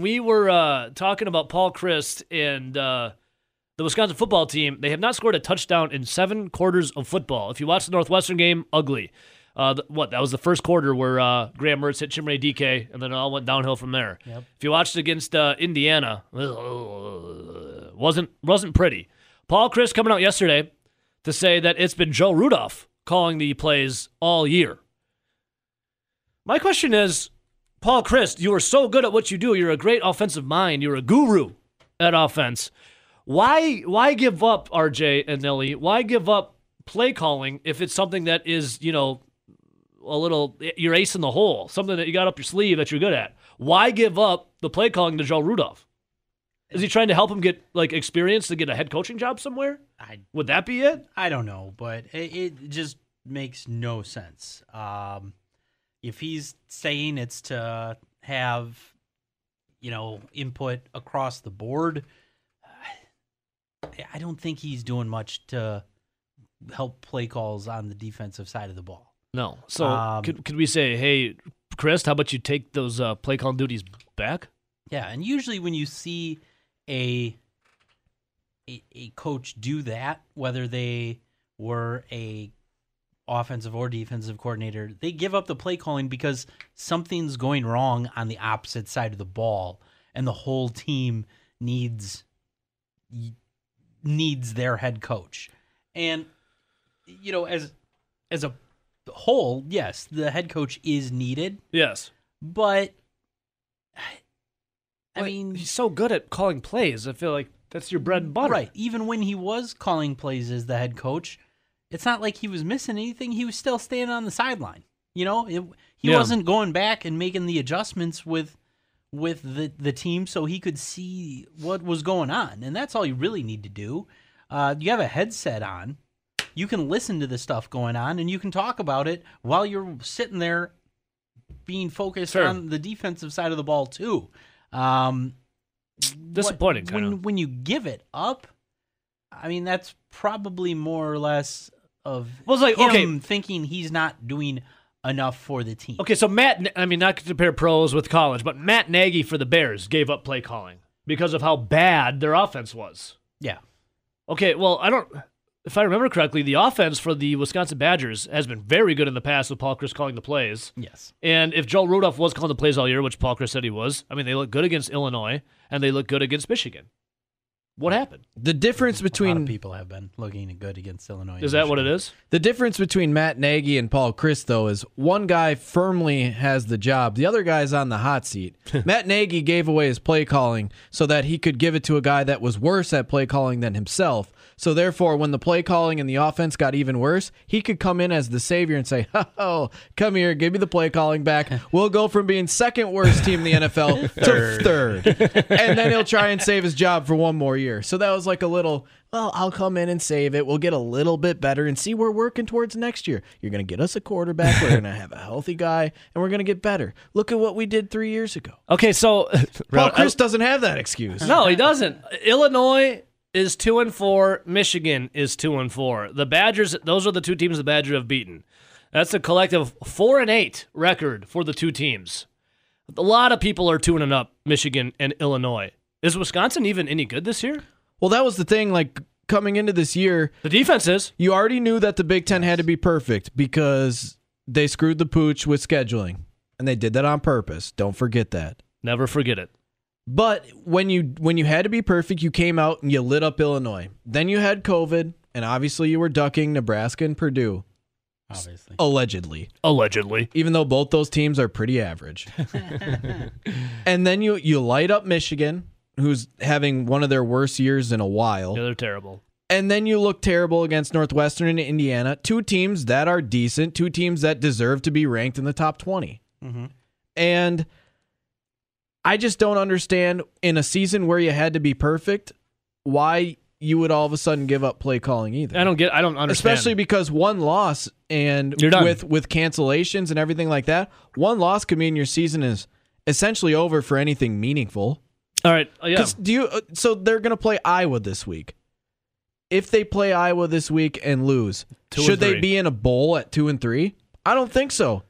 when we were uh, talking about Paul Chryst and uh, the Wisconsin football team, they have not scored a touchdown in seven quarters of football. If you watch the Northwestern game, ugly. Uh, th- what that was the first quarter where uh, Graham Mertz hit Chimere Dike, and then it all went downhill from there. Yep. If you watched against uh, Indiana, wasn't wasn't pretty. Paul Chryst coming out yesterday to say that it's been Joe Rudolph calling the plays all year. My question is, Paul Chryst, you are so good at what you do. You're a great offensive mind. You're a guru at offense. Why why give up RJ and Nelly? Why give up play calling if it's something that is, you know, a little you're ace in the hole, something that you got up your sleeve that you're good at. Why give up the play calling to Joe Rudolph? Is he trying to help him get like experience to get a head coaching job somewhere? I Would that be it? I don't know, but it, it just makes no sense. Um, if he's saying it's to have, you know, input across the board, I- don't think he's doing much to help play calls on the defensive side of the ball. No. So Um, could could we say, hey, Chryst, how about you take those uh, play call duties back? Yeah, and usually when you see a a, a coach do that, whether they were a offensive or defensive coordinator, they give up the play calling because something's going wrong on the opposite side of the ball, and the whole team needs needs their head coach. And you know, as as a whole, yes, the head coach is needed, Yes. but I mean, he's so good at calling plays. I feel like that's your bread and butter. Right. Even when he was calling plays as the head coach, it's not like he was missing anything. He was still standing on the sideline. You know, it, he Yeah. wasn't going back and making the adjustments with with the the team so he could see what was going on, and that's all you really need to do. Uh, you have a headset on, you can listen to the stuff going on, and you can talk about it while you're sitting there being focused Sure. on the defensive side of the ball too. Um, Disappointing, what- when when you give it up. I mean, that's probably more or less of Well, it's like, him okay. thinking he's not doing enough for the team. Okay, so Matt, I mean, not to compare pros with college, but Matt Nagy for the Bears gave up play calling because of how bad their offense was. Yeah, Okay, well, I don't, if I remember correctly, the offense for the Wisconsin Badgers has been very good in the past with Paul Chryst calling the plays. yes, And if Joe Rudolph was calling the plays all year, which Paul Chryst said he was, I mean, they look good against Illinois and they look good against Michigan. What happened? The difference a lot of between people have been looking good against Illinois. Is that what it is? the difference between Matt Nagy and Paul Chryst though is one guy firmly has the job, the other guy's on the hot seat. Matt Nagy gave away his play calling so that he could give it to a guy that was worse at play calling than himself. So therefore, when the play calling and the offense got even worse, he could come in as the savior and say, "Oh, come here, give me the play calling back. We'll go from being second worst team in the NFL to third, and then he'll try and save his job for one more year. So that was like a little, well, I'll come in and save it. We'll get a little bit better and see we're working towards next year. You're going to get us a quarterback. We're going to have a healthy guy and we're going to get better. Look at what we did three years ago. Okay, so Paul Chryst doesn't have that excuse. No, he doesn't. Illinois is two and four. Michigan is two and four. The Badgers; those are the two teams the Badgers have beaten. That's a collective four and eight record for the two teams. A lot of people are tuning up Michigan and Illinois. Is Wisconsin even any good this year? Well, that was the thing. Like coming into this year, The defense is. you already knew that the Big Ten had to be perfect because they screwed the pooch with scheduling. And they did that on purpose. Don't forget that. Never forget it. But when you when you had to be perfect, you came out and you lit up Illinois. Then you had COVID, and obviously you were ducking Nebraska and Purdue, Obviously, allegedly. Allegedly. Even though both those teams are pretty average. and then you you light up Michigan, who's having one of their worst years in a while. Yeah, they're terrible. And then you look terrible against Northwestern and Indiana, two teams that are decent, two teams that deserve to be ranked in the top 20. Mm-hmm. And I just don't understand in a season where you had to be perfect, why you would all of a sudden give up play calling either. I don't get. I don't understand. Especially because one loss and with with cancellations and everything like that, one loss could mean your season is essentially over for anything meaningful. All right. uh, yeah. do you? uh, So they're gonna play Iowa this week. If they play Iowa this week and lose, Two and should they be in a bowl at two and three? I don't think so.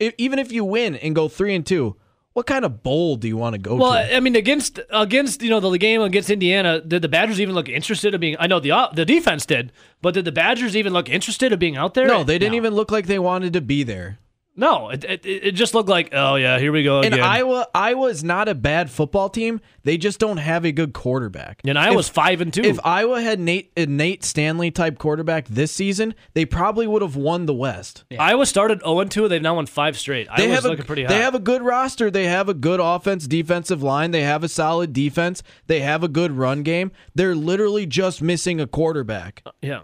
If, even if you win and go three and two, what kind of bowl do you want to go to? Well, to? I mean, against against you know the game against Indiana, did the Badgers even look interested in being? I know the uh, the defense did, but did the Badgers even look interested in being out there? No, they didn't No. even look like they wanted to be there. No, it, it, it just looked like, oh yeah, here we go And again. Iowa, Iowa is not a bad football team. They just don't have a good quarterback. and Iowa's five and two. If Iowa had Nate a Nate Stanley type quarterback this season, they probably would have won the West. Iowa started zero and two, they've now won five straight. They Iowa's have a looking pretty hot. they have a good roster. They have a good offense, defensive line. They have a solid defense. They have a good run game. They're literally just missing a quarterback. yeah.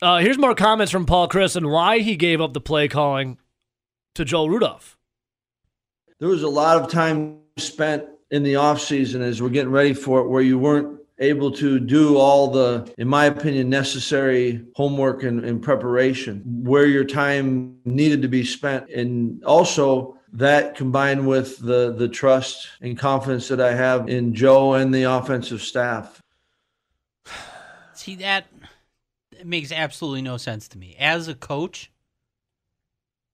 Uh, here's more comments from Paul Chryst and why he gave up the play calling to Joel Rudolph. there was a lot of time spent in the off season as we're getting ready for it where you weren't able to do all the in my opinion necessary homework and, and preparation where your time needed to be spent and also that combined with the the trust and confidence that i have in joe and the offensive staff See that makes absolutely no sense to me. As a coach,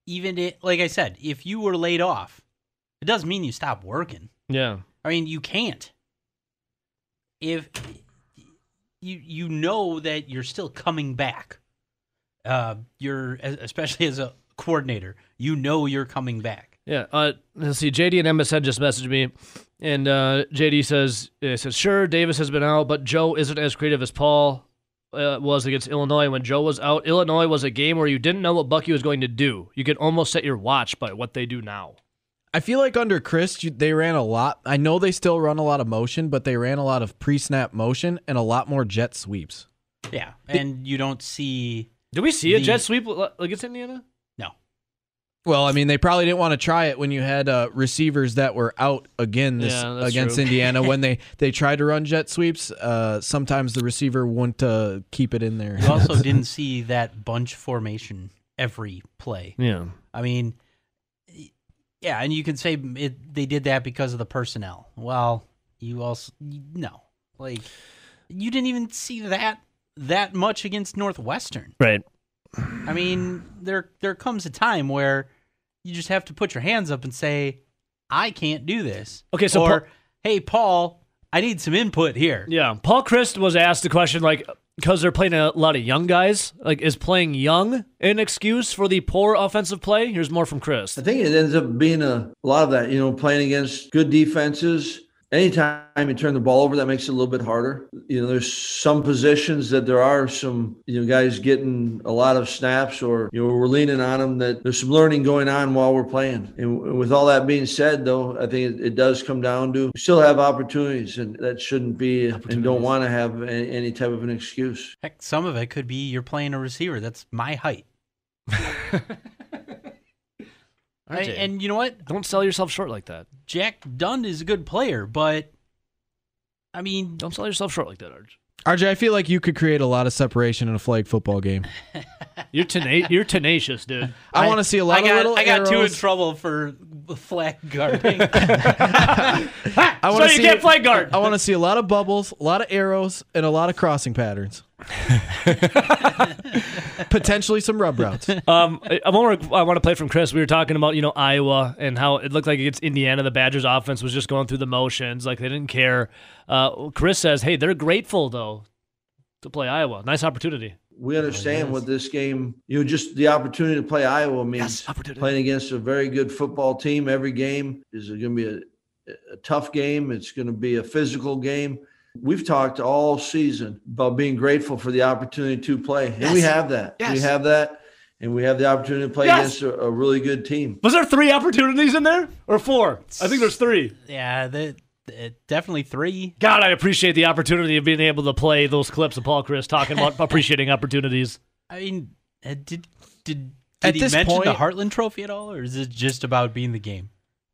even it like I said, if you were laid off, it doesn't mean you stop working. Yeah. I mean, you can't. If you you know that you're still coming back, uh, you're especially as a coordinator, you know you're coming back. Yeah. Uh, let's see. JD and MSN just messaged me, and uh, JD says, says, sure, Davis has been out, but Joe isn't as creative as Paul uh, was against Illinois. When Joe was out, Illinois was a game where you didn't know what Bucky was going to do. You could almost set your watch by what they do now. I feel like under Chryst, they ran a lot. I know they still run a lot of motion, but they ran a lot of pre-snap motion and a lot more jet sweeps. Yeah, and you don't see Did we see a jet sweep against Indiana? No. Well, I mean, they probably didn't want to try it when you had uh, receivers that were out again this Yeah, against true. Indiana when they they tried to run jet sweeps. Uh, sometimes the receiver wouldn't uh, keep it in there. You also didn't see that bunch formation every play. Yeah. I mean, yeah, and you can say it, they did that because of the personnel. Well, you also no, like you didn't even see that that much against Northwestern. Right. I mean, there there comes a time where you just have to put your hands up and say, "I can't do this." Okay, so or Paul- "Hey, Paul, I need some input here." Yeah. Paul Chryst was asked the question like, because they're playing a lot of young guys, like, is playing young an excuse for the poor offensive play? Here's more from Chryst. I think it ends up being a, a lot of that, you know, playing against good defenses. Anytime you turn the ball over, that makes it a little bit harder. You know, there's some positions that there are some, you know, guys getting a lot of snaps or, you know, we're leaning on them that there's some learning going on while we're playing. And with all that being said, though, I think it, it does come down to we still have opportunities and that shouldn't be and don't want to have any, any type of an excuse. Heck, some of it could be you're playing a receiver that's my height. I- RJ. and you know what? Don't sell yourself short like that. Jack Dunn is a good player, but I mean, Don't sell yourself short like that, Arj. RJ, I feel like you could create a lot of separation in a flag football game. You're tena- you're tenacious, dude. I, want to see a lot I got, of little I got two in trouble for flag guarding. I so you see can't play guard. I want to see a lot of bubbles, a lot of arrows, and a lot of crossing patterns. Potentially some rub routes. Um, I, I want I want to play from Chryst. We were talking about you know Iowa and how it looked like against Indiana, the Badgers' offense was just going through the motions, like they didn't care. Uh, Chryst says, "Hey, they're grateful though to play Iowa. Nice opportunity. we understand what this game, you know, just the opportunity to play Iowa means Yes, playing against a very good football team. Every game is going to be a, a tough game. It's going to be a physical game. We've talked all season about being grateful for the opportunity to play, and we have that. We have that, and we have the opportunity to play Yes. against a, a really good team. Was there three opportunities in there or four? I think there's three. yeah, the, the- definitely three. God, I appreciate the opportunity of being able to play those clips of Paul Chryst talking about appreciating opportunities. I mean, uh, did did At did he this mention the point- Heartland Trophy at all, or is it just about being the game?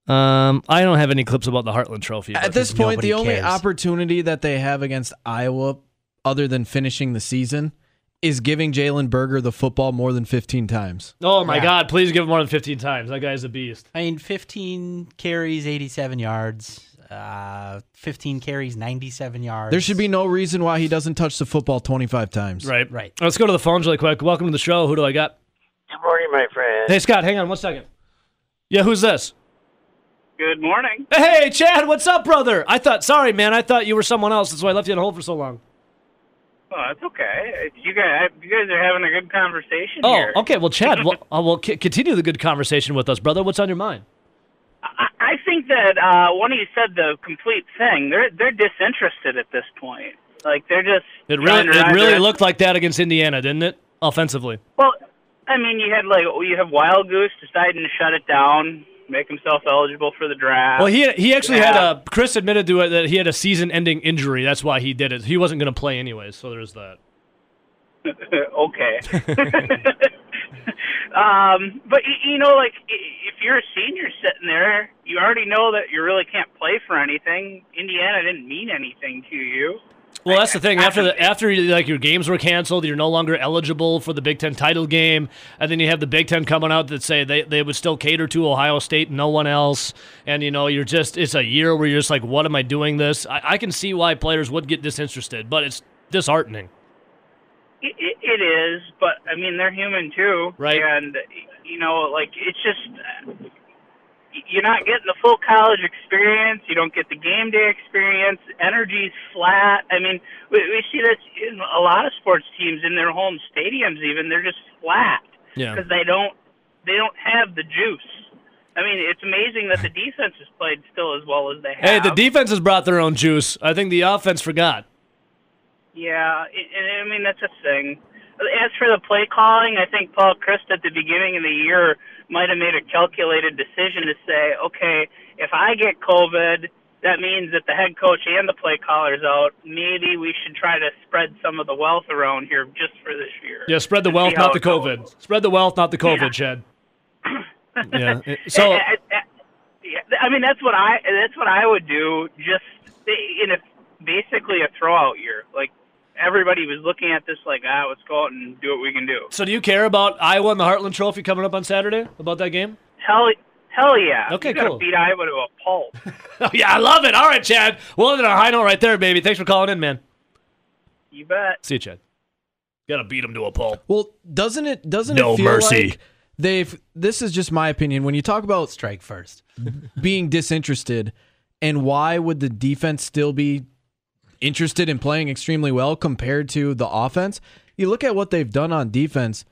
Um, I don't have any clips about the Heartland Trophy. At this point, the only cares. opportunity that they have against Iowa, other than finishing the season, is giving Jalen Berger the football more than 15 times. oh my Yeah. God! Please give him more than 15 times. That guy's a beast. I mean, 15 carries, 87 yards. Uh, 15 carries, 97 yards. There should be no reason why he doesn't touch the football 25 times. Right, Right. Let's go to the phones really quick. Welcome to the show. Who do I got? Good morning, my friend. Hey, Scott, hang on one second. Yeah, who's this? Good morning. Hey, Chad, what's up, brother? I thought, sorry, man, I thought you were someone else. That's why I left you on hold for so long. Oh, that's okay. You guys, you guys are having a good conversation Oh, here. okay. Well, Chad, well, uh, well, c- continue the good conversation with us, brother. What's on your mind? I, I think that uh, of you said the complete thing. They're they're disinterested at this point. Like they're just. It really, it really their- looked like that against Indiana, didn't it? Offensively. Well, I mean, you had like you have Wildgoose deciding to shut it down, make himself eligible for the draft. Well, he he actually had Yeah. a. Chryst admitted to it that he had a season-ending injury. That's why he did it. He wasn't going to play anyways, so there's that. okay. um, but you know, like if you're a senior sitting there, you already know that you really can't play for anything. Indiana didn't mean anything to you. Well, that's the thing. After the after like your games were canceled, you're no longer eligible for the Big Ten title game, and then you have the Big Ten coming out that say they, they would still cater to Ohio State and no one else. And you know, you're just it's a year where you're just like, what am I doing this? I, I can see why players would get disinterested, but it's disheartening. It, it, it is, but I mean they're human too, Right. And you know, like it's just you're not getting the full college experience. You don't get the game day experience. Energy's flat. I mean, we, we see this in a lot of sports teams in their home stadiums. Even they're just flat Yeah. because they don't they don't have the juice. I mean, it's amazing that the defense has played still as well as they have. Hey, the defense has brought their own juice. I think the offense forgot. Yeah, I mean that's a thing. As for the play calling, I think Paul Chryst at the beginning of the year might have made a calculated decision to say, okay, if I get COVID, that means that the head coach and the play caller's out. Maybe we should try to spread some of the wealth around here just for this year. Yeah, spread the wealth, not the it goes. COVID. Spread the wealth, not the COVID, Yeah. Chad. Yeah. So I, I- I- yeah, I mean, that's what I that's what I would do. Just in a basically a throwout year. Like everybody was looking at this like, ah, let's go out and do what we can do. So do you care about Iowa and the Heartland Trophy coming up on Saturday? About that game? Hell, hell yeah. Okay, you gotta cool. beat Iowa to a pulp. Oh, yeah, I love it. All right, Chad. We'll end on a high note right there, baby. Thanks for calling in, man. you bet. See you, Chad. Gotta beat him to a pulp. Well, doesn't it doesn't No it feel mercy. like they've this is just my opinion when you talk about Strike first. being disinterested and why would the defense still be interested in playing extremely well compared to the offense? You look at what they've done on defense.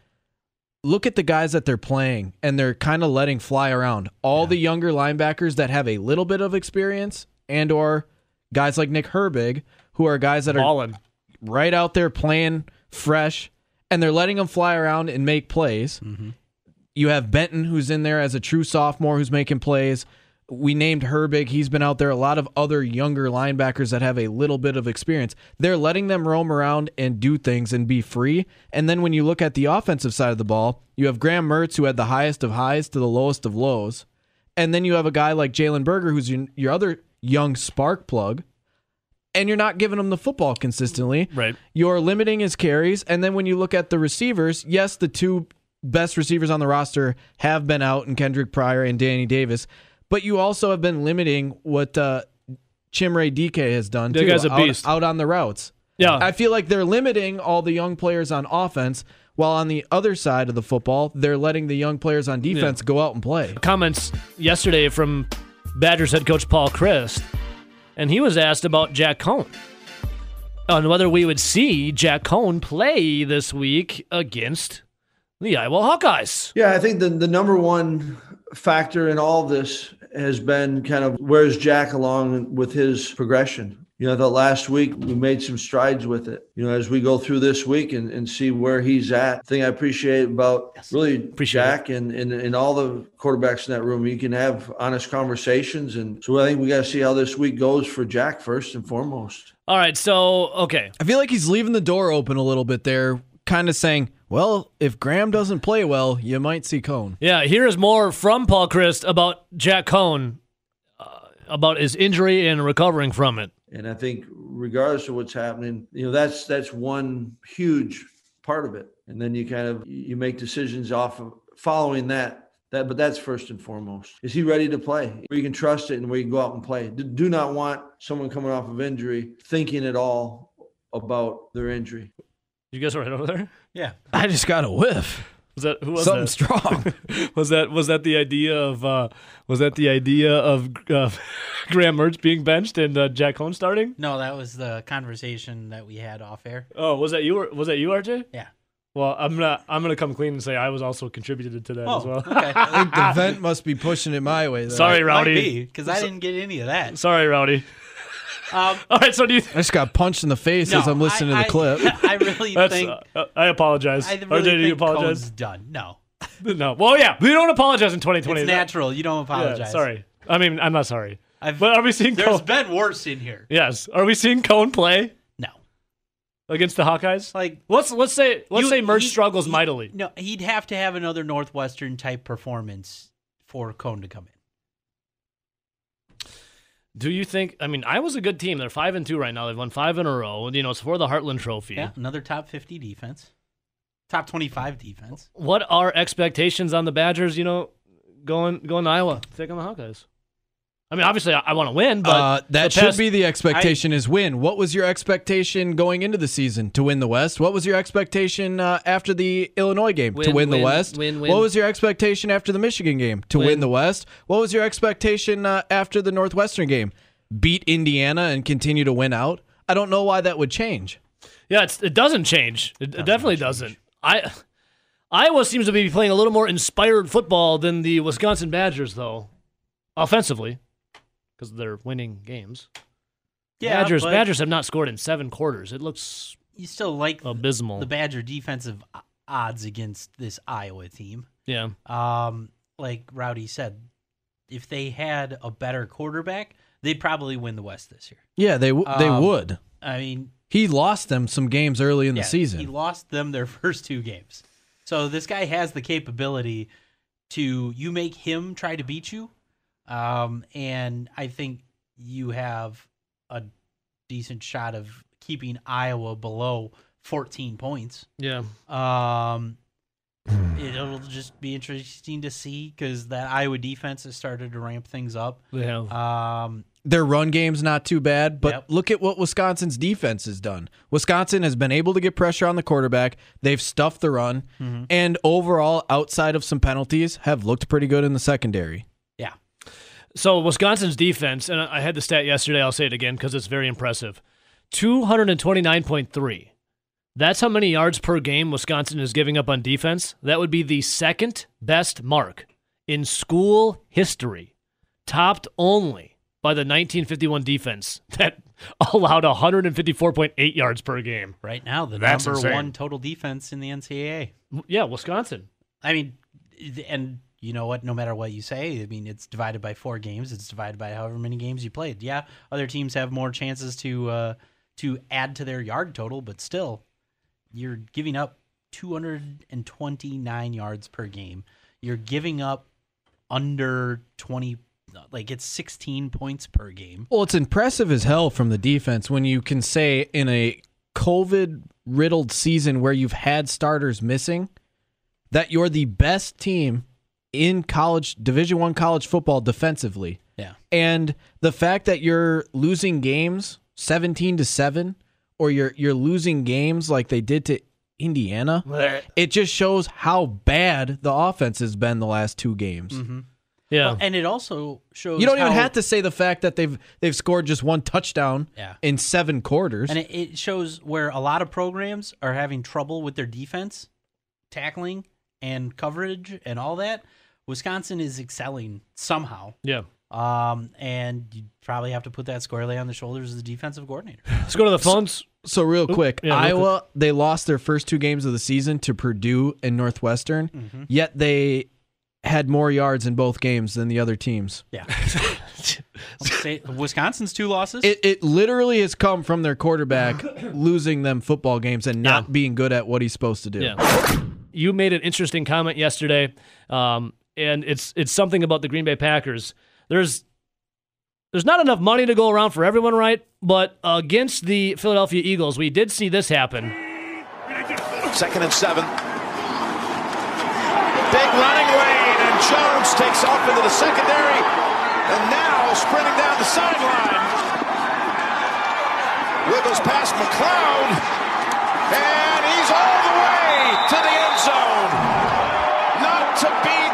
Look at the guys that they're playing and they're kind of letting fly around. All the younger linebackers that have a little bit of experience and or guys like Nick Herbig who are guys that are Ballin'. right out there playing fresh, and they're letting them fly around and make plays. Mm-hmm. You have Benton, who's in there as a true sophomore, who's making plays. We named Herbig. He's been out there. A lot of other younger linebackers that have a little bit of experience. They're letting them roam around and do things and be free. And then when you look at the offensive side of the ball, you have Graham Mertz, who had the highest of highs to the lowest of lows. And then you have a guy like Jalen Berger, who's your, your other young spark plug, and you're not giving him the football consistently. Right. You're limiting his carries. And then when you look at the receivers, yes, the two best receivers on the roster have been out in Kendric Pryor and Danny Davis, but you also have been limiting what uh, Chimere Dike has done That too, guy's a out- beast. Out, on the routes. Yeah. I feel like they're limiting all the young players on offense, while on the other side of the football, they're letting the young players on defense go out and play. comments yesterday from Badgers head coach Paul Chryst, and he was asked about Jack Coan on whether we would see Jack Coan play this week against the Iowa Hawkeyes. Yeah, I think the, the number one factor in all of this has been kind of where's Jack along with his progression. You know, the last week we made some strides with it. You know, as we go through this week and, and see where he's at. The thing I appreciate about really Appreciate Jack and, and and all the quarterbacks in that room, you can have honest conversations. And so I think we got to see how this week goes for Jack first and foremost. All right, so okay, I feel like he's leaving the door open a little bit there, kind of saying, well, if Graham doesn't play well, you might see Coan. yeah. Here is more from Paul Chryst about Jack Coan, uh, about his injury and recovering from it. And I think regardless of what's happening, you know, that's that's one huge part of it. And then you kind of you make decisions off of following that. That but that's first and foremost. Is he ready to play? Where you can trust it and where you can go out and play. Do, do not want someone coming off of injury thinking at all about their injury. You guys right over there? Yeah. I just got a whiff. Was that who was Something that? strong. Was that was that the idea of uh, was that the idea of uh, Graham Mertz being benched and uh, Jack Coan starting? No, that was the conversation that we had off air. Oh, was that you? Was that you, RJ? Yeah. Well, I'm gonna I'm gonna come clean and say I was also contributed to that as well. Oh, okay. I think the vent must be pushing it my way. Though. Sorry, Rowdy. because I didn't get any of that. Sorry, Rowdy. Um, All right, so do you? I just got punched in the face no, as I'm listening I, to the clip. I, I really That's, think. uh, I apologize. I RJ, really do you apologize? Coan's done. No, No. Well, yeah, we don't apologize in 2020. it's natural. You don't Yeah, apologize. sorry. I mean, I'm not sorry. I've, But are we seeing there's Coan? been worse in here. Yes. Are we seeing Coan play No, against the Hawkeyes? like Let's let's say let's you- say Mertz he- struggles he- mightily. No, he'd have to have another Northwestern type performance for Coan to come in. Do you think? I mean, Iowa's a good team. They're five and two right now. They've won five in a row. You know, it's for the Heartland Trophy. Yeah, another top 50 defense, top 25 defense. What are expectations on the Badgers? You know, going going to Iowa, take on the Hawkeyes. I mean, obviously, I, I want to win, but uh, that the past- should be the expectation is win. What was your expectation going into the season to win the West? What was your expectation uh, after the Illinois game to Win, win the West? win, win. What was your expectation after the Michigan game to win, Win. the West? What was your expectation uh, after the Northwestern game? Beat Indiana and continue to win out? I don't know why that would change. Yeah, it's, it doesn't change. It, it definitely doesn't. I Iowa seems to be playing a little more inspired football than the Wisconsin Badgers, though, offensively, because they're winning games. Yeah, Badgers but Badgers have not scored in seven quarters. It looks you still like abysmal. the Badger defensive o- odds against this Iowa team. yeah, Um, like Rowdy said, if they had a better quarterback, they'd probably win the West this year. Yeah, they w- they Um, would. I mean, He lost them some games early in yeah, the season. he lost them their first two games. So this guy has the capability to you make him try to beat you, um, and I think you have a decent shot of keeping Iowa below 14 points. yeah. Um, it'll just be interesting to see because that Iowa defense has started to ramp things up. They have. Um, Their run game's not too bad, but Yep. look at what Wisconsin's defense has done. Wisconsin has been able to get pressure on the quarterback. They've stuffed the run, Mm-hmm. and overall, outside of some penalties, have looked pretty good in the secondary. Yeah, So Wisconsin's defense, and I I had the stat yesterday. I'll say it again because it's very impressive. Two hundred and twenty-nine point three. That's how many yards per game Wisconsin is giving up on defense. That would be the second best mark in school history, topped only by the 1951 defense that allowed 154.8 yards per game. right now the That's number insane. one total defense in the NCAA. Yeah, Wisconsin. I mean, and you know what? No matter what you say, I mean, it's divided by four games. It's divided by however many games you played. Yeah, other teams have more chances to uh, to add to their yard total, but still, you're giving up 229 yards per game. You're giving up under 20, like it's 16 points per game. Well, it's impressive as hell from the defense when you can say in a COVID riddled season where you've had starters missing that you're the best team in college Division 1 college football defensively. Yeah. And the fact that you're losing games 17 to 7 or you're you're losing games like they did to Indiana, it just shows how bad the offense has been the last two games. Mm-hmm. Yeah. And it also shows You don't even how- have to say the fact that they've they've scored just one touchdown Yeah. in seven quarters. And it, it shows where a lot of programs are having trouble with their defense, tackling, and coverage, and all that. Wisconsin is excelling somehow. yeah. Um, and you probably have to put that squarely on the shoulders of the defensive coordinator. Let's go to the phones. so real quick, yeah, real Iowa they lost their first two games of the season to Purdue and Northwestern, Mm-hmm. yet they had more yards in both games than the other teams. Yeah. Say Wisconsin's two losses. It it literally has come from their quarterback losing them football games and not Yeah. being good at what he's supposed to do. Yeah. You made an interesting comment yesterday, um, and it's it's something about the Green Bay Packers. There's there's not enough money to go around for everyone, right? But against the Philadelphia Eagles, we did see this happen. Second and seven. Big running lane, and Jones takes off into the secondary, and now sprinting down the sideline. Wiggles past McLeod, and he's all the way to the zone.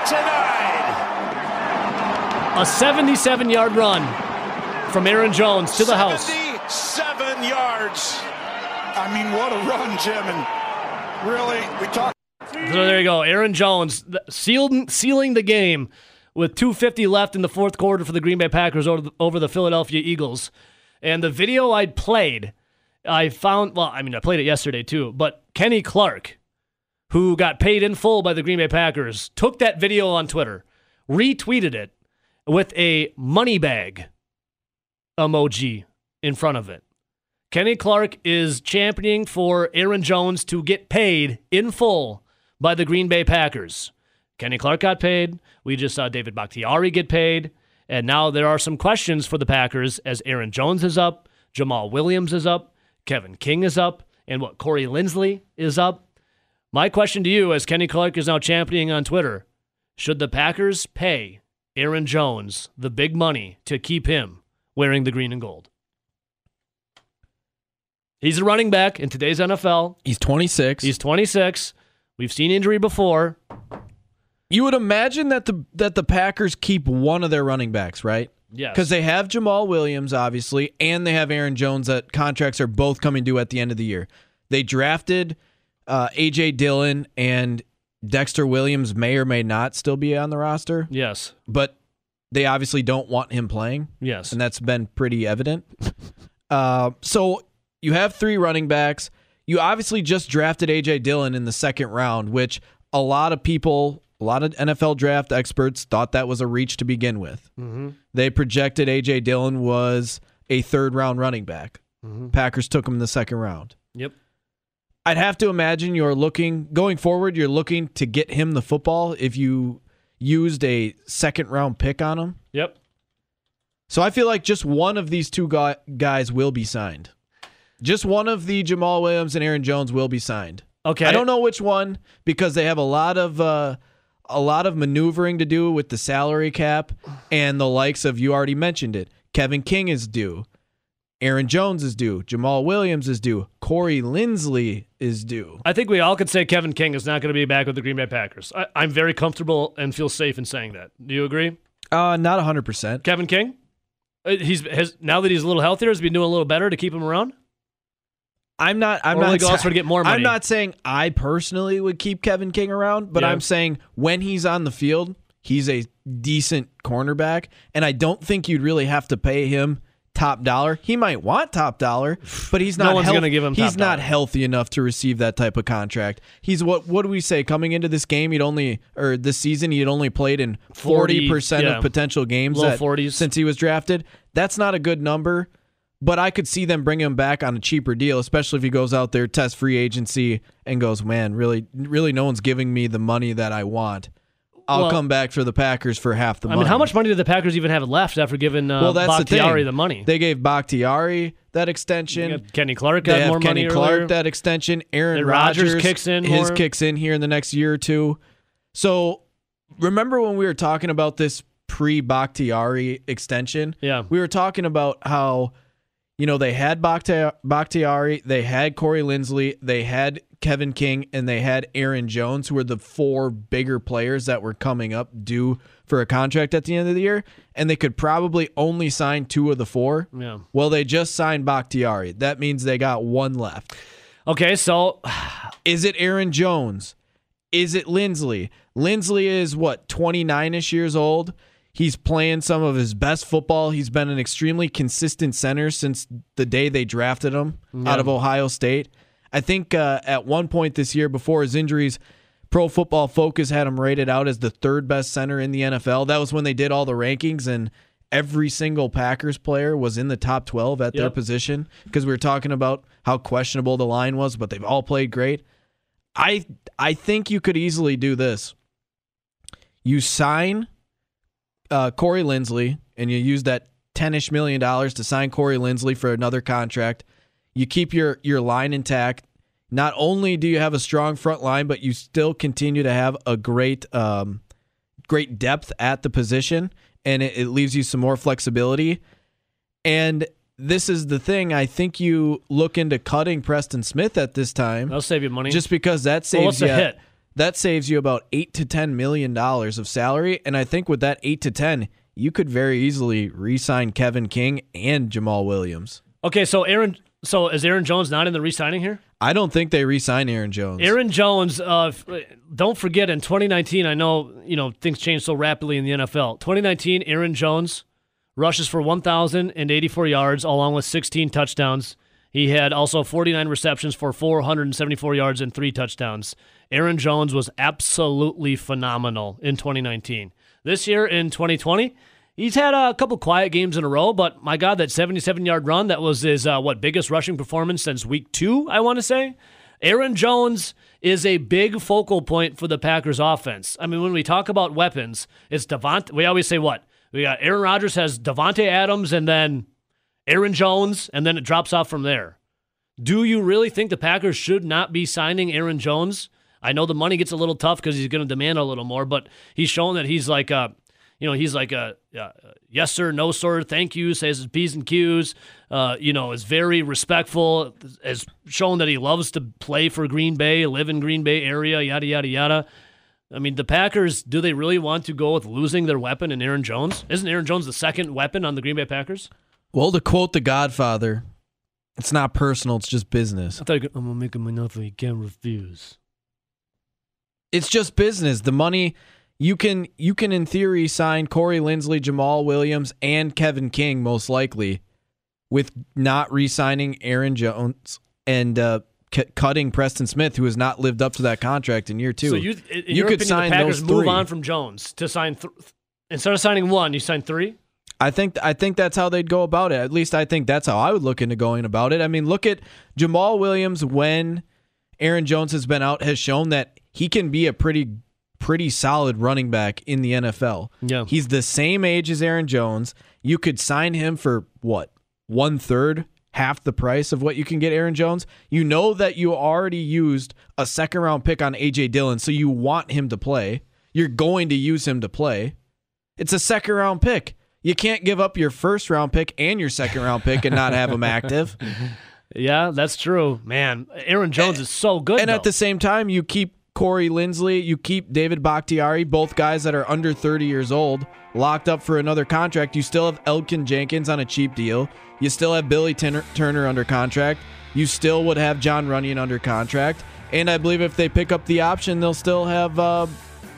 denied. A 77 yard run from Aaron Jones to the house. 77 yards. I mean, what a run, Jim. And really, we talked. So there you go. Aaron Jones sealed, sealing the game with 250 left in the fourth quarter for the Green Bay Packers over the, over the Philadelphia Eagles. And the video I played, I found, well, I mean, I played it yesterday too, but Kenny Clark, who got paid in full by the Green Bay Packers, took that video on Twitter, retweeted it with a money bag emoji in front of it. Kenny Clark is championing for Aaron Jones to get paid in full by the Green Bay Packers. Kenny Clark got paid. We just saw David Bakhtiari get paid. And now there are some questions for the Packers as Aaron Jones is up, Jamaal Williams is up, Kevin King is up, and what Corey Linsley is up. My question to you, as Kenny Clark is now championing on Twitter, should the Packers pay Aaron Jones the big money to keep him wearing the green and gold? He's a running back in today's NFL. He's 26. He's 26. We've seen injury before. you would imagine that the that the Packers keep one of their running backs, right? Yes. Because they have Jamaal Williams, obviously, and they have Aaron Jones. That contracts are both coming due at the end of the year. They drafted uh, AJ Dillon and Dexter Williams may or may not still be on the roster, Yes. but they obviously don't want him playing, Yes. and that's been pretty evident. uh, so you have three running backs. You obviously just drafted AJ Dillon in the second round, which a lot of people, a lot of NFL draft experts thought that was a reach to begin with. mm-hmm. They projected AJ Dillon was a third round running back. Mhm. Packers took him in the second round. Yep. I'd have to imagine you're looking going forward. You're looking to get him the football if you used a second round pick on him. Yep. So I feel like just one of these two guys will be signed. Just one of the Jamaal Williams and Aaron Jones will be signed. Okay. I don't know which one because they have a lot of uh, a lot of maneuvering to do with the salary cap and the likes of you already mentioned it. Kevin King is due. Aaron Jones is due. Jamaal Williams is due. Corey Linsley is due. I think we all could say Kevin King is not going to be back with the Green Bay Packers. I, I'm very comfortable and feel safe in saying that. Do you agree? Uh, not 100%. Kevin King? Uh, He's has now that he's a little healthier, has he been doing a little better to keep him around. I'm not. I'm Or not go to get more money? I'm not saying I personally would keep Kevin King around, but Yeah. I'm saying when he's on the field, he's a decent cornerback, and I don't think you'd really have to pay him top dollar. He might want top dollar, but he's not. No one's health- gonna give him He's not dollar. healthy enough to receive that type of contract. He's what? What do we say? Coming into this game, he'd only or this season, he'd only played in 40, forty percent yeah. of potential games. Low 40s. since he was drafted. That's not a good number. But I could see them bringing him back on a cheaper deal, especially if he goes out there, test free agency, and goes, man, really, really, no one's giving me the money that I want. I'll Well- come back for the Packers for half the money. I mean, how much money did the Packers even have left after giving uh, Well, that's the Bakhtiari thing. the money? They gave Bakhtiari that extension. Kenny Clark They got have more Kenny money Kenny Clark earlier. that extension. Aaron Rodgers kicks in His more. kicks in here in the next year or two. So remember when we were talking about this pre Bakhtiari extension? Yeah. We were talking about how you know they had Bakhti- Bakhtiari, they had Corey Linsley, they had Kevin King, and they had Aaron Jones, who were the four bigger players that were coming up due for a contract at the end of the year, and they could probably only sign two of the four. Yeah. Well, they just signed Bakhtiari. That means they got one left. Okay, so Is it Aaron Jones? Is it Linsley? Linsley is what, 29 ish years old? He's playing some of his best football. He's been an extremely consistent center since the day they drafted him out of Ohio State. I think uh, at one point this year, before his injuries, Pro Football Focus had him rated out as the third best center in the NFL. That was when they did all the rankings, and every single Packers player was in the top 12 at their position because we were talking about how questionable the line was, but they've all played great. I I think you could easily do this. You sign uh, Corey Linsley, and you use that ten-ish million dollars to sign Corey Linsley for another contract. You keep your your line intact. Not only do you have a strong front line, but you still continue to have a great um, great depth at the position, and it, it leaves you some more flexibility. And this is the thing. I think you look into cutting Preston Smith at this time that'll save you money. just because that saves well, what's you hit? That saves you about eight to ten million dollars of salary. And I think with that eight to ten, you could very easily re-sign Kevin King and Jamaal Williams. Okay, so Aaron, so is Aaron Jones not in the re-signing here? I don't think they re-sign Aaron Jones. Aaron Jones, uh, don't forget in 2019, I know you know things change so rapidly in the NFL. 2019, Aaron Jones rushes for 1,084 yards along with 16 touchdowns. He had also 49 receptions for 474 yards and three touchdowns. Aaron Jones was absolutely phenomenal in 2019. This year in 2020, he's had a couple quiet games in a row, but my God, that 77 yard run, that was his, uh, what, biggest rushing performance since week two, I want to say. Aaron Jones is a big focal point for the Packers offense. I mean, when we talk about weapons, it's Devont. We always say what? We got Aaron Rodgers has Davante Adams and then Aaron Jones, and then it drops off from there. Do you really think the Packers should not be signing Aaron Jones? I know the money gets a little tough because he's going to demand a little more, but he's shown that he's like a, you know, he's like a, uh, yes sir, no sir, thank you, says his p's and q's. Uh, you know, is very respectful. Has shown that he loves to play for Green Bay, live in Green Bay area, yada yada yada. I mean, the Packers, do they really want to go with losing their weapon in Aaron Jones? Isn't Aaron Jones the second weapon on the Green Bay Packers? Well, to quote The Godfather, it's not personal; it's just business. I thought I'm gonna make him enough he can't refuse. It's just business. The money you can you can in theory sign Corey Linsley, Jamaal Williams, and Kevin King most likely, with not re-signing Aaron Jones and uh, c- cutting Preston Smith, who has not lived up to that contract in year two. So you, in You your could opinion, sign the Packers those move three. on from Jones to sign th- instead of signing one, you sign three. I think I think that's how they'd go about it. At least I think that's how I would look into going about it. I mean, look at Jamaal Williams when Aaron Jones has been out has shown that he can be a pretty pretty solid running back in the NFL. Yeah. He's the same age as Aaron Jones. You could sign him for what? One third, half the price of what you can get Aaron Jones. You know that you already used a second round pick on AJ Dillon, so you want him to play. You're going to use him to play. It's a second round pick. You can't give up your first round pick and your second round pick and not have him active. Yeah, that's true, man. Aaron Jones is so good. And at the same time, you keep Corey Linsley, you keep David Bakhtiari, both guys that are under 30 years old, locked up for another contract. You still have Elgton Jenkins on a cheap deal. You still have Billy Turner, under contract. You still would have Jon Runyan under contract. And I believe if they pick up the option, they'll still have uh,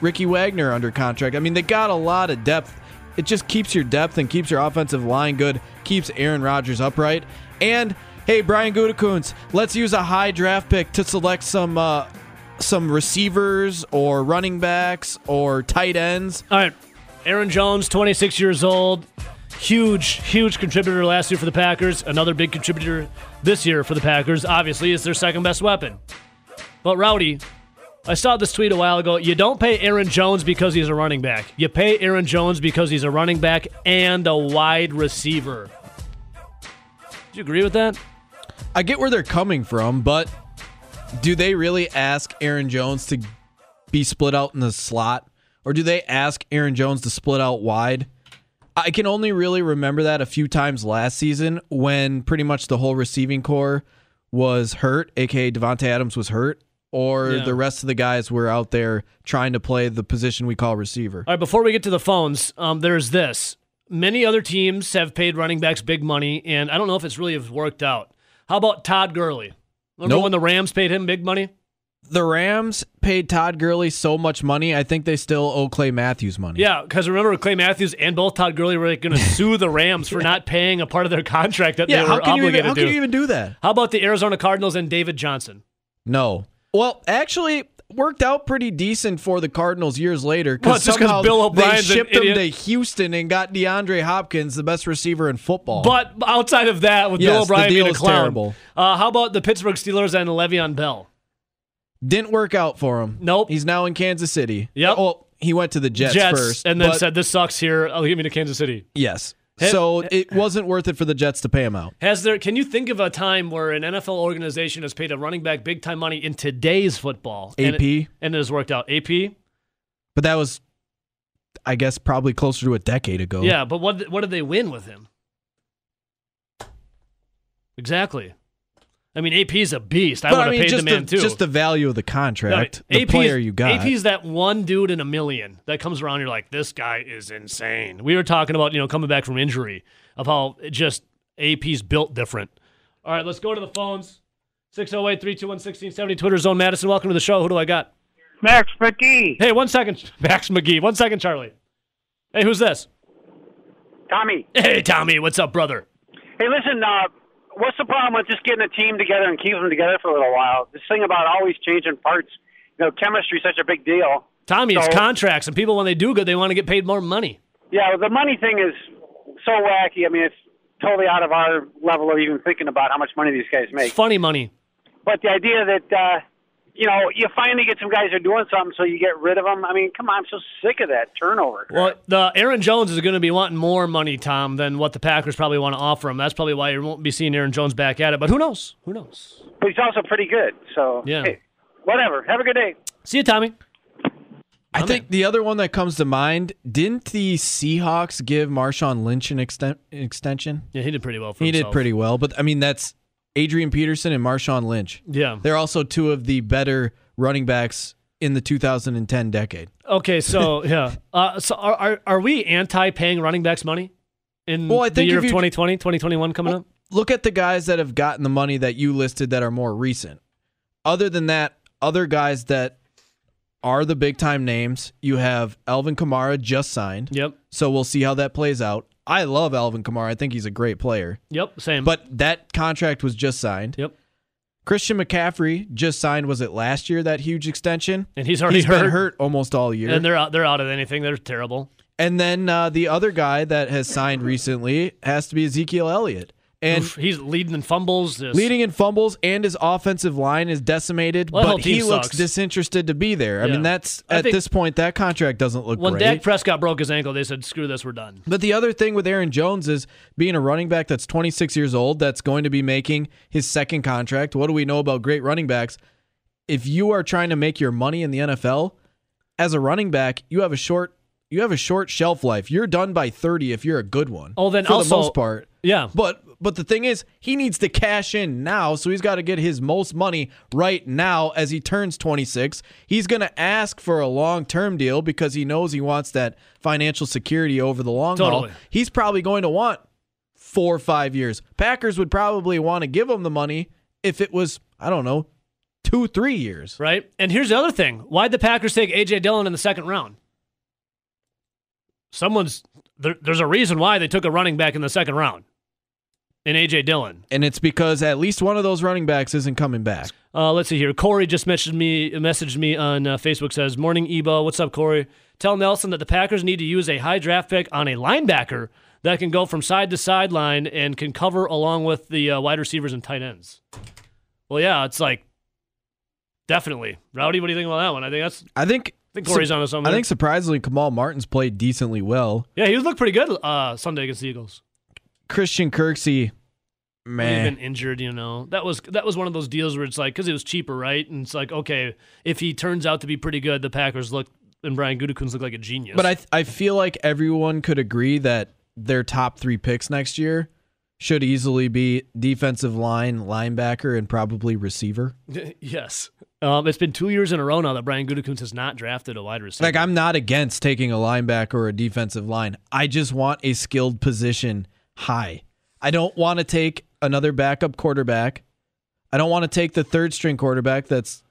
Ricky Wagner under contract. I mean, they got a lot of depth. It just keeps your depth and keeps your offensive line good, keeps Aaron Rodgers upright. And hey, Brian Gutekunst, let's use a high draft pick to select some uh, some receivers or running backs or tight ends. All right, Aaron Jones, 26 years old, huge, huge contributor last year for the Packers. Another big contributor this year for the Packers. Obviously, is their second best weapon. But Rowdy, I saw this tweet a while ago. You don't pay Aaron Jones because he's a running back. You pay Aaron Jones because he's a running back and a wide receiver. Do you agree with that? I get where they're coming from, but do they really ask Aaron Jones to be split out in the slot? Or do they ask Aaron Jones to split out wide? I can only really remember that a few times last season when pretty much the whole receiving core was hurt, aka Davante Adams was hurt, or Yeah. the rest of the guys were out there trying to play the position we call receiver. All right, before we get to the phones, um, there's this. Many other teams have paid running backs big money, and I don't know if it's really have worked out. How about Todd Gurley? Remember Nope. when the Rams paid him big money? The Rams paid Todd Gurley so much money, I think they still owe Clay Matthews money. Yeah, because remember Clay Matthews and both Todd Gurley were going to sue the Rams for not paying a part of their contract that Yeah, they how were can, you even, obligated how to can you even do that? How about the Arizona Cardinals and David Johnson? No. Well, actually, worked out pretty decent for the Cardinals years later Well, it's just 'cause somehow Bill they shipped him to Houston and got DeAndre Hopkins, the best receiver in football. But outside of that, with Yes, Bill O'Brien deal being a clown, terrible. Uh, how about the Pittsburgh Steelers and Le'Veon Bell? didn't work out for him. Nope. He's now in Kansas City. Yep. Well, he went to the Jets, first, and then said, "This sucks here. I'll give me to Kansas City." yes. Hey- So it wasn't worth it for the Jets to pay him out. Has there? Can you think of a time where an NFL organization has paid a running back big time money in today's football? and AP, it, and it has worked out. AP, but that was, I guess, probably closer to a decade ago. yeah, but what what did they win with him? Exactly. I mean, AP is a beast. I But would I mean, paid just the man too. just the value of the No, contract, the AP's player you got. AP's that one dude in a million that comes around. You're like, this guy is insane. We were talking about you know coming back from injury of how it just AP's built different. All right, let's go to the phones. 608 321 1670 Twitter Zone Madison. Welcome to the show. Who do I got? Max McGee. Hey, one second, Max McGee. One second, Charlie. Hey, who's this? Tommy. Hey, Tommy. What's up, brother? Hey, listen, uh, what's the problem with just getting a team together and keeping them together for a little while? This thing about always changing parts, you know, chemistry is such a big deal. Tommy, it's contracts, and people, when they do good, they want to get paid more money. Yeah, well, the money thing is so wacky. I mean, it's totally out of our level of even thinking about how much money these guys make. It's make. funny money. But the idea that, uh, you know, you finally get some guys who are doing something, so you get rid of them. I mean, come on, I'm so sick of that turnover. Well, the Aaron Jones is going to be wanting more money, Tom, than what the Packers probably want to offer him. That's probably why you won't be seeing Aaron Jones back at it. But who knows? Who knows? But he's also pretty good. So, Yeah. hey, whatever. Have a good day. See you, Tommy. I My think man. the other one that comes to mind didn't the Seahawks give Marshawn Lynch an exten- extension? Yeah, he did pretty well for He did pretty well, but I mean that's Adrian Peterson and Marshawn Lynch. Yeah. They're also two of the better running backs in the 2010 decade. Okay, so yeah. Uh, so are, are are we anti paying running backs money in Well, I the year of 2020, 2021 coming Well, up? Look at the guys that have gotten the money that you listed that are more recent. Other than that, other guys that are the big time names, you have Alvin Kamara just signed. Yep. So we'll see how that plays out. I love Alvin Kamara. I think he's a great player. Yep. Same. But that contract was just signed. yep. Christian McCaffrey just signed. Was it last year that huge extension? And he's already He's hurt. been hurt almost all year. And they're out. They're out of anything. They're terrible. And then uh, the other guy that has signed recently has to be Ezekiel Elliott. And Oof, he's leading in fumbles. Just- leading in fumbles, and his offensive line is decimated, Well, but he looks sucks. disinterested to be there. I Yeah. mean, that's I at this point that contract doesn't look When great. Dak Prescott broke his ankle, they said, "Screw this, we're done." But the other thing with Aaron Jones is being a running back that's 26 years old, that's going to be making his second contract. What do we know about great running backs? If you are trying to make your money in the NFL, as a running back, you have a short you have a short shelf life. You're done by 30 if you're a good one. Oh, then for also- the most part. Yeah. But but the thing is, he needs to cash in now, so he's got to get his most money right now as he turns 26. He's going to ask for a long-term deal because he knows he wants that financial security over the long Totally. haul. He's probably going to want 4 or 5 years. Packers would probably want to give him the money if it was, I don't know, 2 3 years. Right. And here's the other thing: Why'd the Packers take AJ Dillon in the second round? Someone's there, there's a reason why they took a running back in the second round. In AJ Dillon. And it's because at least one of those running backs isn't coming back. Uh, let's see here. Corey just messaged me messaged me on uh, Facebook. Says, "Morning, Ebo. What's up, Corey? Tell Nelson that the Packers need to use a high draft pick on a linebacker that can go from side to sideline and can cover along with the uh, wide receivers and tight ends." Well, yeah, it's like definitely Rowdy. What do you think about that one? I think that's. I think I think Corey's onto something. I think surprisingly Kamal Martin's played decently well. yeah, he looked pretty good uh, Sunday against the Eagles. Christian Kirksey, man, man, been injured, you know. That was that was one of those deals where it's like because it was cheaper, right? And it's like okay, if he turns out to be pretty good, the Packers look and Brian Gutekunst look like a genius. but I I feel like everyone could agree that their top three picks next year should easily be defensive line, linebacker, and probably receiver. yes, um, it's been two years in a row now that Brian Gutekunst has not drafted a wide receiver. Like I'm not against taking a linebacker or a defensive line. I just want a skilled position high. I don't want to take another backup quarterback. I don't want to take the third string quarterback that's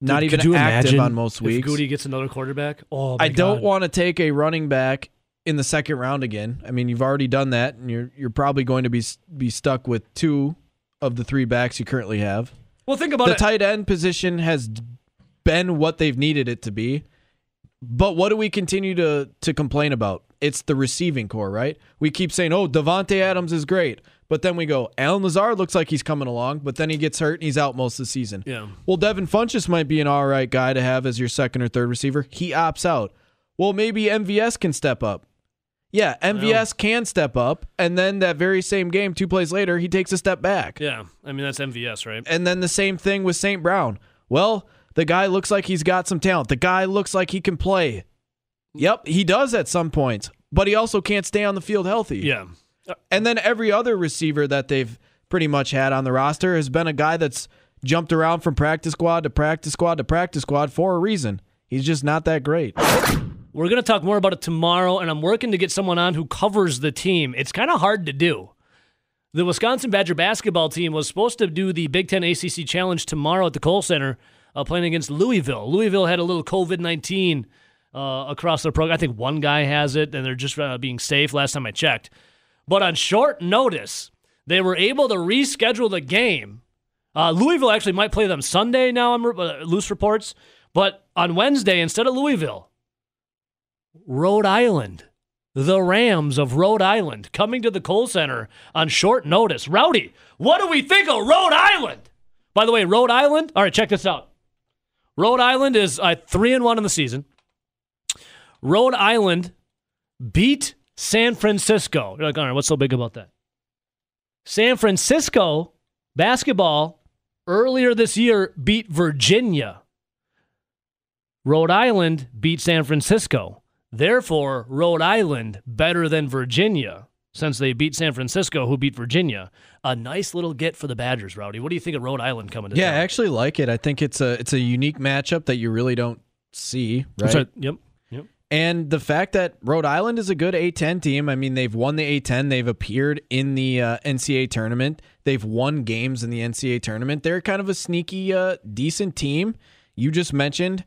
not Dude, even active on most weeks. if. Goody gets another quarterback. Oh, my I don't want to take a running back in the second round again. I mean, you've already done that, and you're you're probably going to be be stuck with two of the three backs you currently have. Well, think about it. The it. tight end position has been what they've needed it to be, but what do we continue to to complain about? It's the receiving core, right? We keep saying, "Oh, Davante Adams is great," but then we go, "Allen Lazard looks like he's coming along," but then he gets hurt and he's out most of the season. yeah, Well, Devin Funchess might be an all right guy to have as your second or third receiver. He opts out. Well, maybe MVS can step up. Yeah, MVS can step up, and then that very same game, two plays later, he takes a step back. yeah. I mean that's MVS, right? And then the same thing with St. Brown. Well, the guy looks like he's got some talent. The guy looks like he can play. Yep, he does at some points, but he also can't stay on the field healthy. Yeah, And then every other receiver that they've pretty much had on the roster has been a guy that's jumped around from practice squad to practice squad to practice squad for a reason. He's just not that great. We're going to talk more about it tomorrow, and I'm working to get someone on who covers the team. It's kind of hard to do. The Wisconsin Badger basketball team was supposed to do the Big Ten ACC Challenge tomorrow at the Kohl Center, uh, playing against Louisville. Louisville had a little COVID 19 uh, across their program. I think one guy has it, and they're just uh, being safe last time I checked. But on short notice, they were able to reschedule the game. Uh, Louisville actually might play them Sunday now, I'm uh, loose reports. But on Wednesday, instead of Louisville, Rhode Island. The Rams of Rhode Island coming to the Kohl Center on short notice. Rowdy, what do we think of Rhode Island? By the way, Rhode Island. All right, check this out. Rhode Island is uh, three and one in the season. Rhode Island beat San Francisco. You're like, all right, what's so big about that? San Francisco basketball earlier this year beat Virginia. Rhode Island beat San Francisco. Therefore, Rhode Island better than Virginia since they beat San Francisco, who beat Virginia. A nice little get for the Badgers, Rowdy. What do you think of Rhode Island coming to Yeah, I actually like it. I think it's a it's a unique matchup that you really don't see, right? Sorry, yep. And the fact that Rhode Island is a good A10 team, I mean, they've won the A10. They've appeared in the uh, NCAA tournament. They've won games in the NCAA tournament. They're kind of a sneaky, uh, decent team. You just mentioned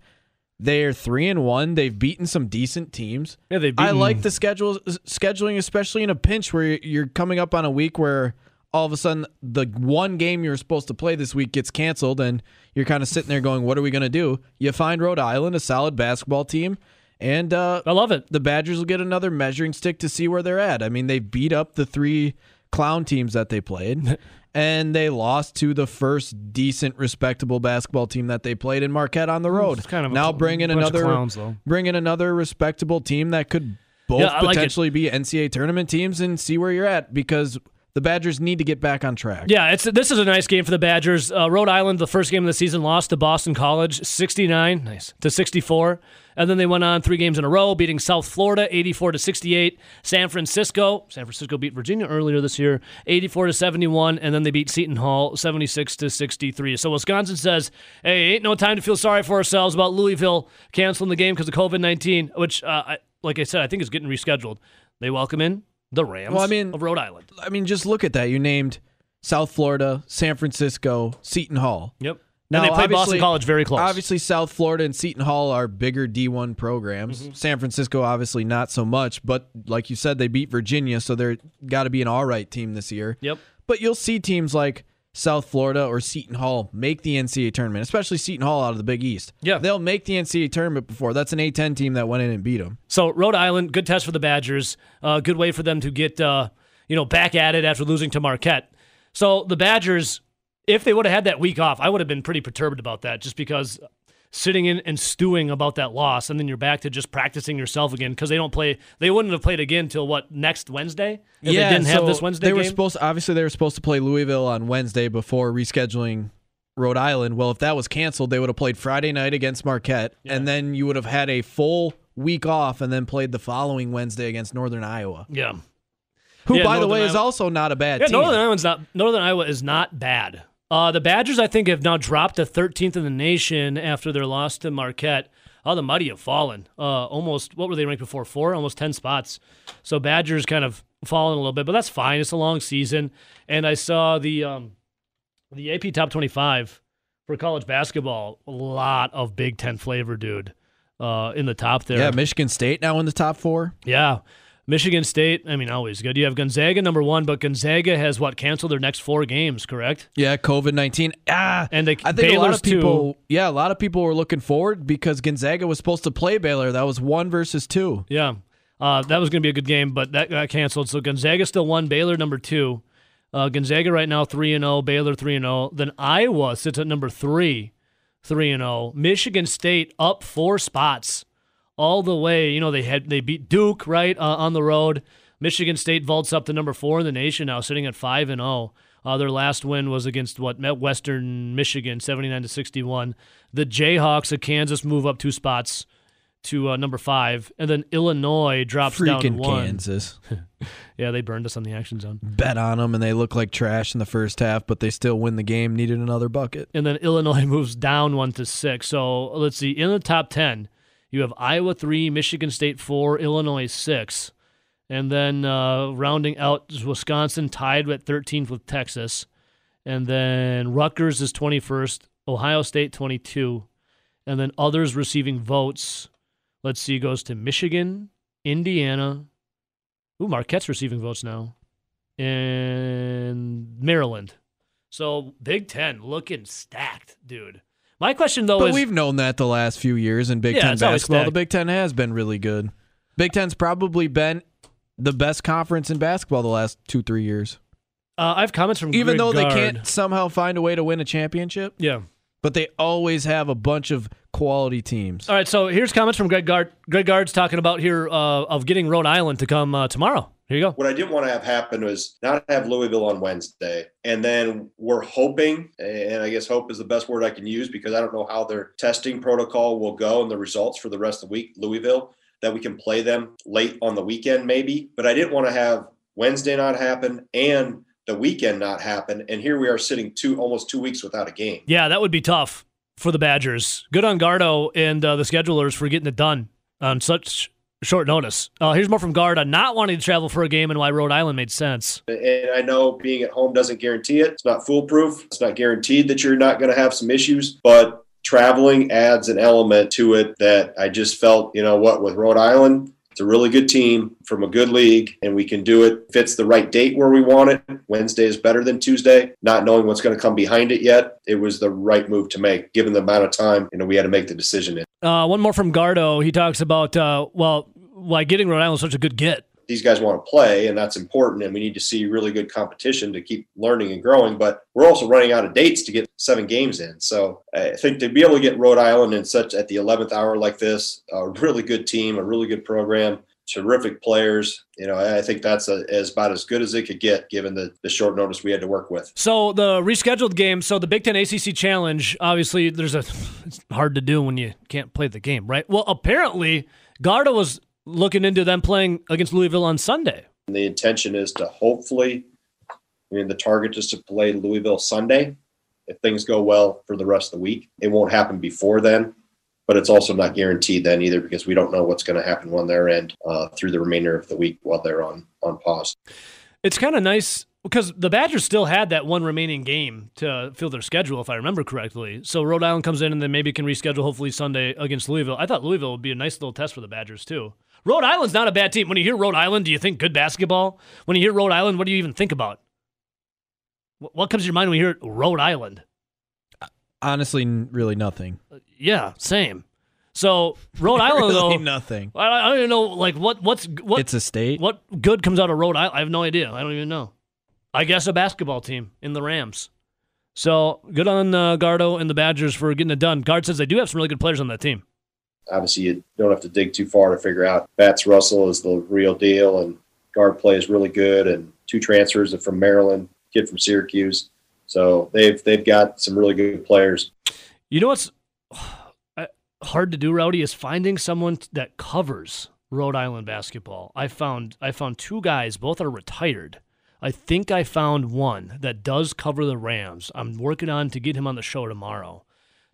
they're three and one. They've beaten some decent teams. Yeah, they've I like the schedule scheduling, especially in a pinch where you're coming up on a week where all of a sudden the one game you're supposed to play this week gets canceled, and you're kind of sitting there going, "What are we going to do?" You find Rhode Island, a solid basketball team, and uh, I love it. the Badgers will get another measuring stick to see where they're at. I mean, they beat up the three clown teams that they played, and they lost to the first decent, respectable basketball team that they played in Marquette on the road. It's kind of now bunch of another clowns, bring in another respectable team that could both Yeah, I like potentially be NCAA tournament teams and see where you're at because the Badgers need to get back on track. Yeah, it's this is a nice game for the Badgers. Uh, Rhode Island, the first game of the season, lost to Boston College, sixty-nine, nice to sixty-four, and then they went on three games in a row, beating South Florida, eighty-four to sixty-eight. San Francisco, San Francisco beat Virginia earlier this year, eighty-four to seventy-one, and then they beat Seton Hall, seventy-six to sixty-three. So Wisconsin says, "Hey, ain't no time to feel sorry for ourselves about Louisville canceling the game because of COVID nineteen, which, uh, I, like I said, I think is getting rescheduled." They welcome in the Rams Well, I mean- of Rhode Island. I mean, just look at that. You named South Florida, San Francisco, Seton Hall. Yep. Now, and they played Boston College very close. Obviously, South Florida and Seton Hall are bigger D1 programs. Mm-hmm. San Francisco, obviously, not so much. But like you said, they beat Virginia, so they're got to be an all right team this year. Yep. But you'll see teams like South Florida or Seton Hall make the NCAA tournament, especially Seton Hall out of the Big East. Yeah. They'll make the NCAA tournament before. That's an A10 team that went in and beat them. So Rhode Island, good test for the Badgers. Uh, good way for them to get uh, you know back at it after losing to Marquette. So the Badgers, if they would have had that week off, I would have been pretty perturbed about that, just because sitting in and stewing about that loss, and then you're back to just practicing yourself again because they don't play. They wouldn't have played again till what next Wednesday if they didn't have this Wednesday They were game. supposed obviously they were supposed to play Louisville on Wednesday before rescheduling Rhode Island. Well, if that was canceled, they would have played Friday night against Marquette, and then you would have had a full week off, and then played the following Wednesday against Northern Iowa, yeah. who, Yeah, by the Northern way, is also not a bad Yeah, team. Northern Iowa's not. Northern Iowa is not bad. Uh, the Badgers, I think, have now dropped to 13th in the nation after their loss to Marquette. Oh, the Muddy have fallen. Uh, almost. What were they ranked before? Four, almost 10 spots. So Badgers kind of fallen a little bit, but that's fine. It's a long season, and I saw the um, the AP Top 25 for college basketball. A lot of Big Ten flavor, dude, uh, in the top there. yeah, Michigan State now in the top four. Yeah. Michigan State, I mean, always good. You have Gonzaga number one, but Gonzaga has what canceled their next four games, correct? Yeah, COVID nineteen. Ah, And they- I think a lot of people. too. Yeah, a lot of people were looking forward because Gonzaga was supposed to play Baylor. That was one versus two. Yeah, uh, that was going to be a good game, but that got canceled. So Gonzaga still won. Baylor number two. Uh, Gonzaga right now three and zero. Baylor three and zero. Then Iowa sits at number three, three and zero. Michigan State up four spots, all the way. You know they had they beat Duke right uh, on the road. Michigan State vaults up to number four in the nation now, sitting at five and zero. Uh, their last win was against what Met Western Michigan, seventy nine to sixty one. The Jayhawks of Kansas move up two spots to uh, number five, and then Illinois drops down Freaking one. Kansas. Yeah, they burned us on the action zone. Bet on them, and they look like trash in the first half, but they still win the game. Needed another bucket. and then Illinois moves down one to six. So let's see. In the top ten, you have Iowa three, Michigan State four, Illinois six, and then uh, rounding out is Wisconsin tied at 13th with Texas, and then Rutgers is 21st, Ohio State 22, and then others receiving votes. Let's see, goes to Michigan, Indiana. Ooh, Marquette's receiving votes now, and Maryland. So Big Ten looking stacked, dude. My question though But is we've known that the last few years in Big Yeah, Ten basketball. The. Big Ten has been really good. Big Ten's probably been the best conference in basketball the last two, three years. uh, I have comments from Even though they can't somehow find a way to win a championship, Yeah. but they always have a bunch of quality teams. All right. So here's comments from Greg Gard. Greg Gard's talking about here uh, of getting Rhode Island to come uh, tomorrow. Here you go. What I didn't want to have happen was not have Louisville on Wednesday. And then we're hoping, and I guess hope is the best word I can use because I don't know how their testing protocol will go and the results for the rest of the week, Louisville, that we can play them late on the weekend maybe. But I didn't want to have Wednesday not happen and the weekend not happen. And here we are sitting two almost two weeks without a game. Yeah, that would be tough for the Badgers. Good on Gardo and uh, the schedulers for getting it done on such short notice. Uh, here's more from Gard on not wanting to travel for a game and why Rhode Island made sense. And I know being at home doesn't guarantee it. It's not foolproof. It's not guaranteed that you're not going to have some issues, but traveling adds an element to it that I just felt, you know what, with Rhode Island, it's a really good team from a good league, and we can do it. If it's the right date where we want it, Wednesday is better than Tuesday. Not knowing what's going to come behind it yet, it was the right move to make, given the amount of time you know we had to make the decision in. Uh, one more from Gardo. He talks about, uh, well, why getting Rhode Island such a good get. these guys want to play and that's important and we need to see really good competition to keep learning and growing but we're also running out of dates to get seven games in so i think to be able to get rhode island in such at the 11th hour like this a really good team a really good program terrific players you know i think that's a, as about as good as it could get given the, the short notice we had to work with So the rescheduled game. So the Big Ten ACC Challenge. Obviously, there's a. It's hard to do when you can't play the game, right? Well, apparently, Garda was looking into them playing against Louisville on Sunday. and the intention is to hopefully i mean the target is to play louisville sunday if things go well for the rest of the week it won't happen before then but it's also not guaranteed then either because we don't know what's going to happen on their end uh, through the remainder of the week while they're on on pause It's kind of nice because the Badgers still had that one remaining game to fill their schedule, if I remember correctly. So Rhode Island comes in and then maybe can reschedule hopefully Sunday against Louisville. I thought Louisville would be a nice little test for the Badgers too. Rhode Island's not a bad team. When you hear Rhode Island, do you think good basketball? When you hear Rhode Island, what do you even think about? What comes to your mind when you hear Rhode Island? Honestly, really nothing. Yeah, same. So Rhode Island really though, nothing. I, I don't even know like what what's what It's a state. what good comes out of Rhode Island? I have no idea. I don't even know. I guess a basketball team in the Rams. So good on uh, Gardo and the Badgers for getting it done. Gard says they do have some really good players on that team. obviously you don't have to dig too far to figure out fatts russell is the real deal and guard play is really good and two transfers are from maryland kid from syracuse so they've they've got some really good players You know what's hard to do, Rowdy, is finding someone that covers Rhode Island basketball. I found I found two guys, both are retired. I think I found one that does cover the Rams. I'm working on to get him on the show tomorrow.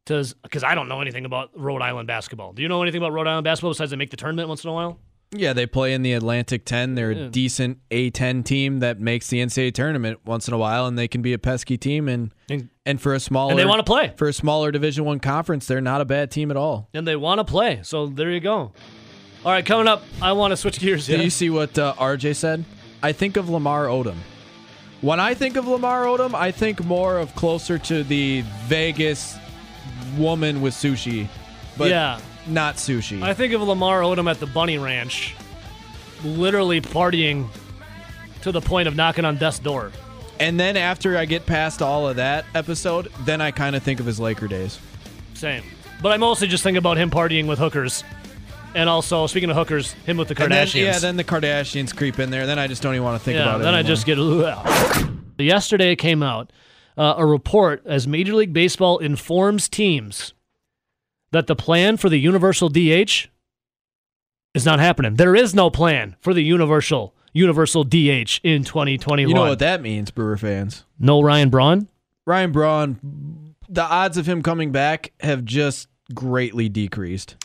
Because I don't know anything about Rhode Island basketball. Do you know anything about Rhode Island basketball besides they make the tournament once in a while? Yeah, they play in the Atlantic 10. They're Yeah. a decent A10 team that makes the NCAA tournament once in a while, and they can be a pesky team. And And, and for a smaller and they want to play. for a smaller Division One conference, they're not a bad team at all. And they want to play. So there you go. All right, coming up, I want to switch gears. Did Yeah. you see what uh, RJ said? I think of Lamar Odom. When I think of Lamar Odom, I think more of closer to the Vegas woman with sushi, but yeah. Not sushi. I think of Lamar Odom at the Bunny Ranch, literally partying to the point of knocking on death's door. and then after I get past all of that episode, then I kind of think of his Laker days. Same. But I mostly just think about him partying with hookers. And also, speaking of hookers, him with the And then, Kardashians. yeah, then the Kardashians creep in there. Then I just don't even want to think Yeah, about it. then I just get. Ugh. Yesterday came out uh, a report as Major League Baseball informs teams that the plan for the universal DH is not happening. There is no plan for the universal universal DH in 2021. You know what that means, Brewer fans. no Ryan Braun. Ryan Braun, the odds of him coming back have just greatly decreased.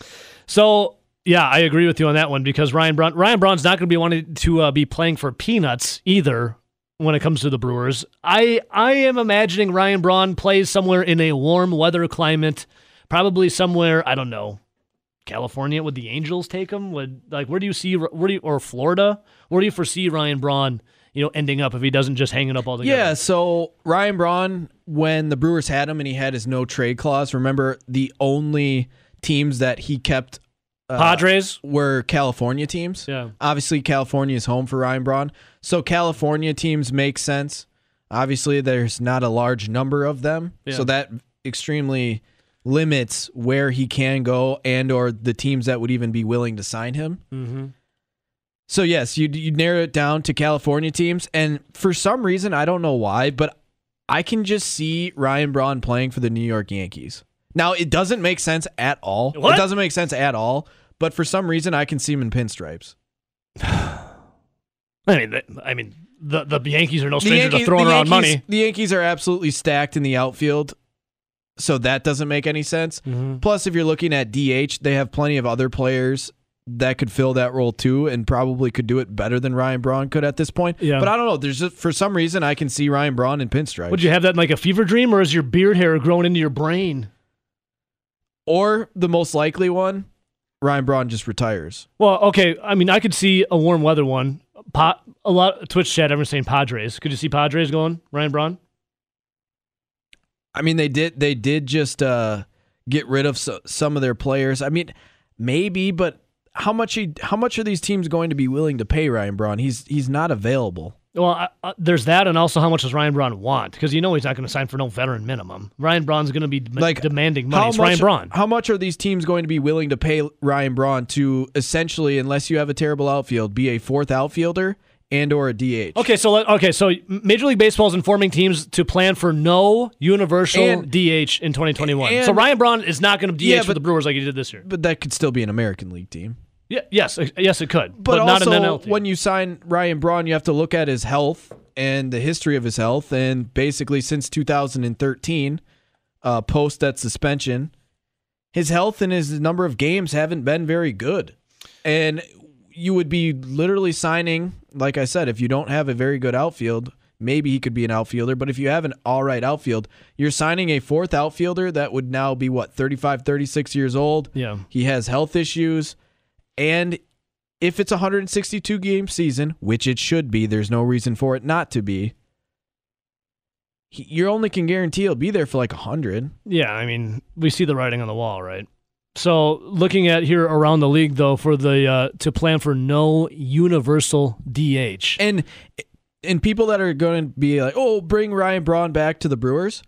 So yeah, I agree with you on that one because Ryan Braun Ryan Braun's not going to be wanting to uh, be playing for peanuts either when it comes to the Brewers. I I am imagining Ryan Braun plays somewhere in a warm weather climate, probably somewhere I don't know, California. Would the Angels take him? Would like where do you see where do you, or Florida? Where do you foresee Ryan Braun? You know, ending up if he doesn't just hang it up all together. Yeah, so Ryan Braun, when the Brewers had him and he had his no trade clause, remember the only teams that he kept uh, Padres. were California teams. Yeah. Obviously, California is home for Ryan Braun. So California teams make sense. Obviously, there's not a large number of them. Yeah. So that extremely limits where he can go and or the teams that would even be willing to sign him. Mm-hmm. So yes, you you narrow it down to California teams, and for some reason I don't know why, but I can just see Ryan Braun playing for the New York Yankees. Now it doesn't make sense at all. What? It doesn't make sense at all. But for some reason I can see him in pinstripes. I mean, the, I mean, the the Yankees are no stranger to throwing around Yankees- money. The Yankees are absolutely stacked in the outfield, so that doesn't make any sense. Mm-hmm. Plus, if you're looking at DH, they have plenty of other players that could fill that role too, and probably could do it better than Ryan Braun could at this point. Yeah. But I don't know. There's just, for some reason I can see Ryan Braun in pinstripes. Would you have that in like a fever dream, or is your beard hair growing into your brain? or the most likely one, Ryan Braun just retires. Well, okay. I mean, I could see a warm weather one. Pa- a lot Twitch chat. Everyone's saying Padres. Could you see Padres going Ryan Braun? I mean, they did they did just uh, get rid of so, some of their players. I mean, maybe, but how much he, how much are these teams going to be willing to pay Ryan Braun? He's he's not available. Well, I, I, there's that, and also how much does Ryan Braun want? Because you know he's not going to sign for no veteran minimum. Ryan Braun's going to be dem- Like demanding money. How It's much, Ryan Braun. How much are these teams going to be willing to pay Ryan Braun to essentially, unless you have a terrible outfield, be a fourth outfielder and or a DH? Okay, so let, okay, so Major League Baseball is informing teams to plan for no universal And- DH in 2021. so Ryan Braun is not going to DH Yeah, for the Brewers like he did this year. But that could still be an American League team. Yeah, yes, uh, yes, it could, but, But, not also, an NL team. when you sign Ryan Braun, you have to look at his health and the history of his health. And basically, since 2013, uh, post that suspension, his health and his number of games haven't been very good. And you would be literally signing, like I said, if you don't have a very good outfield, maybe he could be an outfielder. But if you have an all right outfield, you're signing a fourth outfielder that would now be, what, 35, 36 years old? yeah, He has health issues. And if it's a 162 game season, which it should be, there's no reason for it not to be. You only can guarantee he'll be there for like 100. yeah. I mean, we see the writing on the wall, right? So, looking at here around the league, though, for the uh, to plan for no universal DH. And and people that are going to be like, "Oh, bring Ryan Braun back to the Brewers."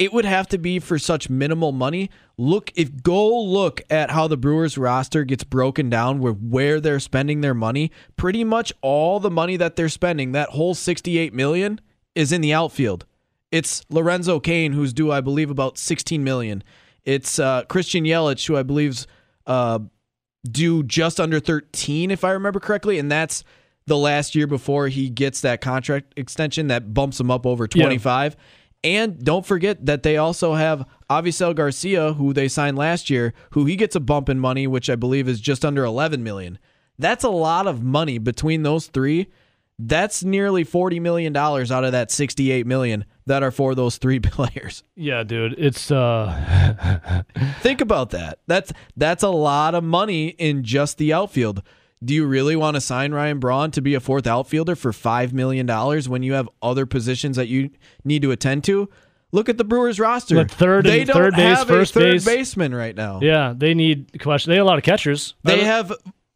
It would have to be for such minimal money. Look, if go look at how the Brewers roster gets broken down with where they're spending their money, pretty much all the money that they're spending, that whole 68 million is in the outfield. It's Lorenzo Cain who's due I believe about 16 million. It's uh, Christian Yelich who I believe's uh, due just under 13 if I remember correctly and that's the last year before he gets that contract extension that bumps him up over 25 and don't forget that they also have Avisail Garcia who they signed last year who he gets a bump in money which I believe is just under 11 million. That's a lot of money between those three. That's nearly 40 million dollars out of that 68 million that are for those three players yeah, dude, it's uh, Think about that. That's that's a lot of money in just the outfield. Do you really want to sign Ryan Braun to be a fourth outfielder for five million dollars when you have other positions that you need to attend to? Look at the Brewers roster. Look, third they and- don't third base, have first a third base. baseman right now. yeah, they need question. They have a lot of catchers. They have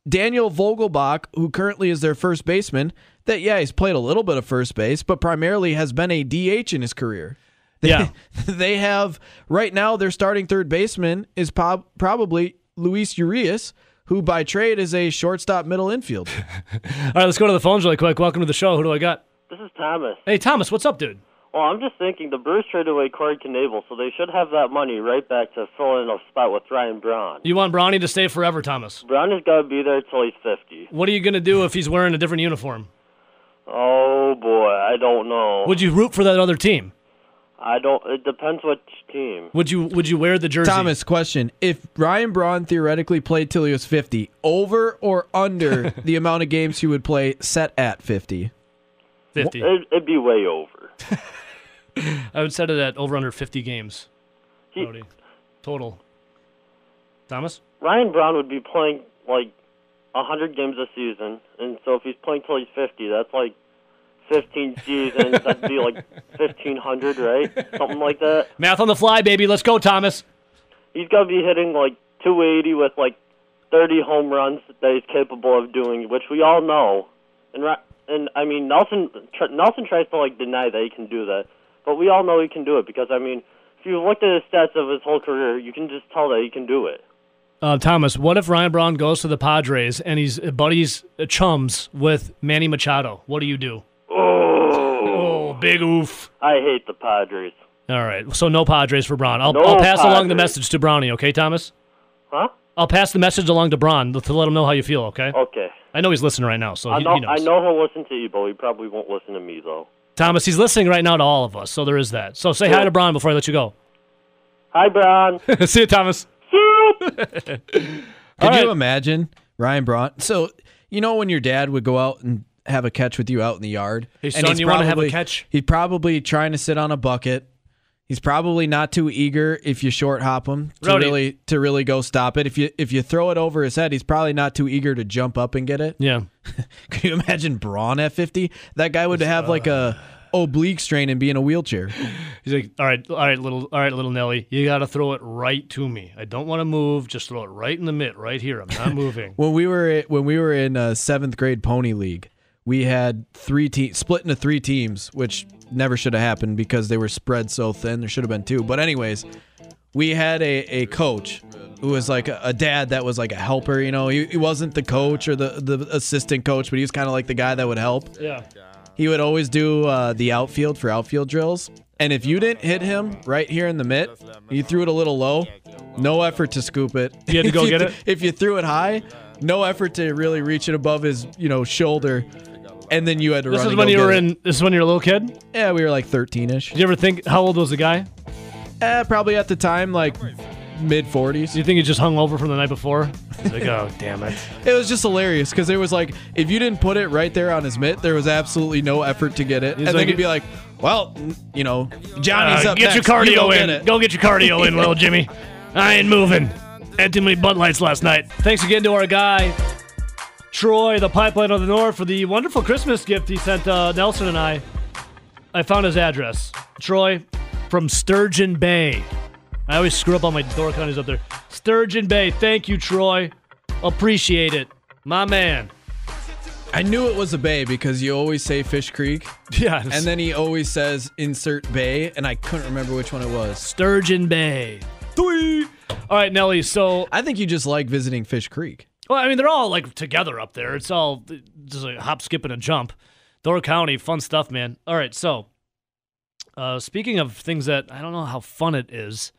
Daniel Vogelbach, who currently is their first baseman. That yeah, he's played a little bit of first base, but primarily has been a DH in his career. They, Yeah. they have right now their starting third baseman is prob- probably Luis Urias, who by trade is a shortstop middle infield. All right, let's go to the phones really quick. Welcome to the show. Who do I got? This is Thomas. Hey, Thomas, what's up, dude? Well, I'm just thinking the Brewers traded away Corey Knebel, so they should have that money right back to fill in a spot with Ryan Braun. You want Bronny to stay forever, Thomas? Braun has got to be there till he's 50. What are you going to do if he's wearing a different uniform? Oh boy, I don't know. Would you root for that other team? I don't. It depends which team. Would you Would you wear the jersey? Thomas, question: If Ryan Braun theoretically played till he was fifty, over or under the amount of games he would play set at fifty? fifty. It, it'd be way over. I would set it at over under fifty games. He- Total. Thomas. Ryan Braun would be playing like a hundred games a season, and so if he's playing till he's 50, that's like 15 seasons. That'd be like 1500, right? Something like that. Math on the fly, baby. Let's go, Thomas. He's got to be hitting like 280 with like 30 home runs that he's capable of doing, which we all know. And and I mean Nelson Nelson tries to like deny that he can do that, but we all know he can do it because I mean if you looked at his stats of his whole career, you can just tell that he can do it. Uh, Thomas, what if Ryan Braun goes to the Padres and he's buddies uh, chums with Manny Machado? What do you do? Oh, Oh, big oof. I hate the Padres. All right, so no Padres for Braun. I'll, No I'll pass along the message to Brownie, okay, Thomas? Huh? I'll pass the message along to Braun to let him know how you feel, okay? Okay. I know he's listening right now, so I he, know he knows. I know he'll listen to you, but he probably won't listen to me though. Thomas, he's listening right now to all of us, so there is that. So say hi to Braun before I let you go. Hi, Braun. See you, Thomas. Could All right. you imagine Ryan Braun? So you know when your dad would go out and have a catch with you out in the yard. Hey, and son, he's you wanna have a probably- catch? He's probably trying to sit on a bucket. He's probably not too eager if you short hop him to really to really go stop it. If you if you throw it over his head, he's probably not too eager to jump up and get it. Yeah. Can you imagine Braun at fifty? That guy would have like a oblique strain and be in a wheelchair. He's like, all right, all right, little, all right, little Nelly, you got to throw it right to me. I don't want to move. Just throw it right in the mitt, right here. I'm not moving. When we were when we were in uh, seventh grade pony league, we had three teams split into three teams, which never should have happened because they were spread so thin. There should have been two. But anyways, we had a, a coach who was like a, a dad that was like a helper. You know, he, he wasn't the coach or the the assistant coach, but he was kind of like the guy that would help. yeah. He would always do uh, the outfield for outfield drills. And if you didn't hit him right here in the mitt, you threw it a little low, no effort to scoop it. You had to go get th- it? If you threw it high, no effort to really reach it above his, you know, shoulder. And then you had to This run. This is when you were it. in. This is when you were a little kid. Yeah, we were like 13ish. Did you ever think how old was the guy? Eh, probably at the time like mid 40s. You think he just hung over from the night before? He's like, oh damn it. It was just hilarious because there was like, if you didn't put it right there on his mitt, there was absolutely no effort to get it. He's and like- then he'd be like, well, you know, Johnny's Uh, up get next. your cardio get in. it." Go get your cardio in, little Jimmy. I ain't moving. Had too many Bud Lights last night. Thanks again to our guy, Troy, the Pipeline of the North, for the wonderful Christmas gift he sent uh, Nelson and I. I found his address. Troy from Sturgeon Bay. I always screw up on my door counties up there. Sturgeon Bay. Thank you, Troy. Appreciate it. My man. I knew it was a bay because you always say Fish Creek, Yeah. and then he always says insert bay, and I couldn't remember which one it was. Sturgeon Bay. Three. All right, Nelly. So I think you just like visiting Fish Creek. Well, I mean, they're all like together up there. It's all just a hop, skip, and a jump. Door County, fun stuff, man. All right, so uh, speaking of things that I don't know how fun it is,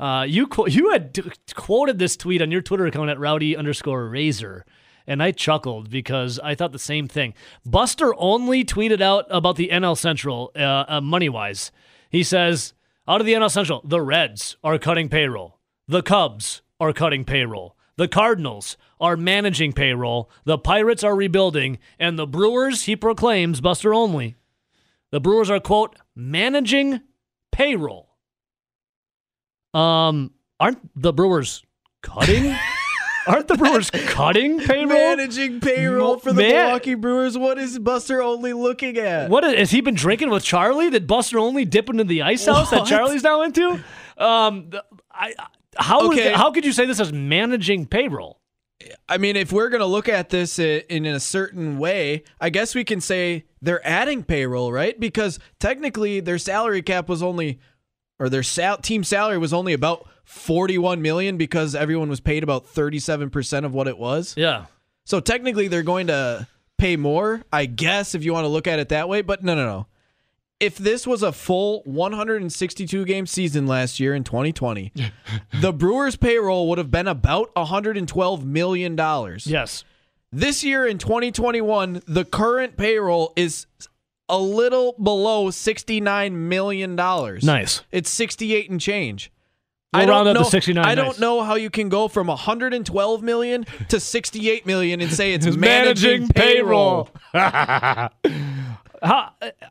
uh, you you had d- quoted this tweet on your Twitter account at rowdy underscore razor, and I chuckled because I thought the same thing. Buster Olney tweeted out about the NL Central uh, uh, money wise. He says, out of the NL Central, the Reds are cutting payroll, the Cubs are cutting payroll. The Cardinals are managing payroll. The Pirates are rebuilding. And the Brewers, he proclaims, Buster Olney. The Brewers are, quote, managing payroll. Um, aren't the Brewers cutting? aren't the Brewers cutting payroll? Managing payroll for the man- Milwaukee Brewers. What is Buster Olney looking at? What is, has he been drinking with Charlie? Did Buster Olney dip into the ice house that What? Charlie's now into? Um, I, how Okay. it- how could you say this is managing payroll? I mean, if we're going to look at this i- in a certain way, I guess we can say they're adding payroll, right? Because technically their salary cap was only or their sal- team salary was only about 41 million because everyone was paid about 37% of what it was. Yeah. So technically they're going to pay more, I guess if you want to look at it that way, but no no no. if this was a full 162 game season last year in 2020, the Brewers payroll would have been about 112 million dollars. Yes. This year in 2021, the current payroll is a little below 69 million dollars. Nice. It's 68 and change. We'll I don't round up know, to 69, I don't know how you can go from 112 million to 68 million and say it's It's managing, payroll. How, uh,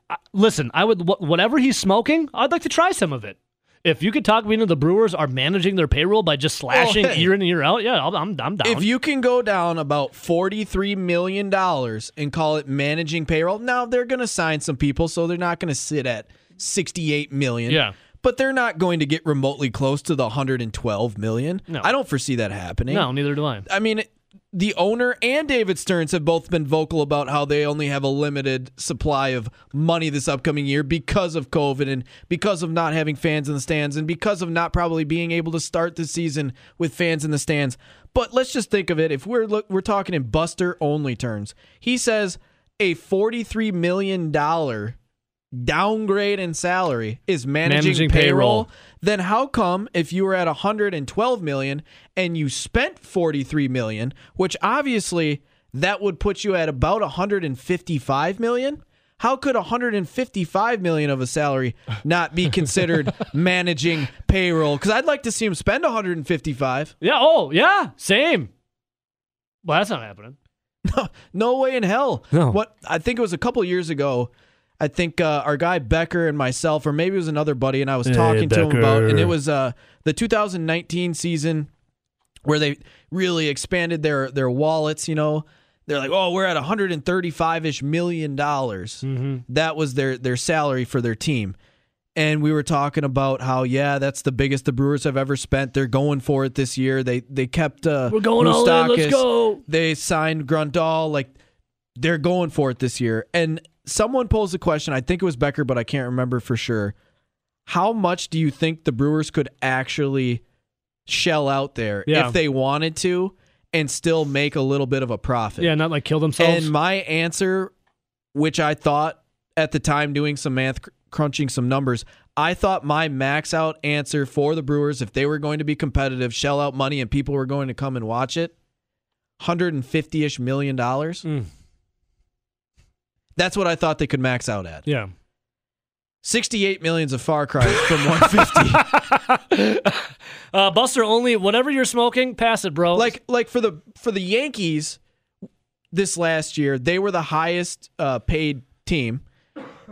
uh, listen, I would wh- whatever he's smoking. I'd like to try some of it. If you could talk me into the Brewers are managing their payroll by just oh, slashing hey. year in and year out, yeah, I'm I'm down. If you can go down about $43 million and call it managing payroll, now they're going to sign some people, so they're not going to sit at 68 million. Yeah. But they're not going to get remotely close to the 112 million. No. I don't foresee that happening. no, neither do I. I mean, the owner and David Stearns have both been vocal about how they only have a limited supply of money this upcoming year because of COVID and because of not having fans in the stands and because of not probably being able to start the season with fans in the stands. But let's just think of it if we're look, we're talking in Buster Olney terms. He says a 43 million dollar downgrade in salary is managing, Managing payroll, payroll. then how come if you were at 112 million and you spent 43 million, which obviously that would put you at about 155 million? How could 155 million of a salary not be considered managing payroll? Because I'd like to see him spend 155. Yeah. Oh, yeah. Same. Well, that's not happening. No way in hell. No. What I think it was a couple years ago. I think uh, our guy Becker and myself, or maybe it was another buddy, and I was Hey, talking to him about, and it was uh, the 2019 season where they really expanded their their wallets. You know, they're like, oh, we're at 135 ish million dollars. Mm-hmm. That was their their salary for their team. And we were talking about how yeah, that's the biggest the Brewers have ever spent. They're going for it this year. They they kept uh, We're going all in. Let's go. They signed Grandal. Like they're going for it this year. And someone posed a question. I think it was Becker, but I can't remember for sure. How much do you think the Brewers could actually shell out there Yeah. if they wanted to and still make a little bit of a profit? Yeah, not like kill themselves. And my answer, which I thought at the time doing some math, crunching some numbers, I thought my max out answer for the Brewers, if they were going to be competitive, shell out money, and people were going to come and watch it, 150 ish million dollars. Mm. That's what I thought they could max out at. yeah. 68 million's a far cry from 150. uh, Buster, Olney whatever you're smoking, pass it, bro. like like for the for the Yankees this last year, they were the highest uh, paid team,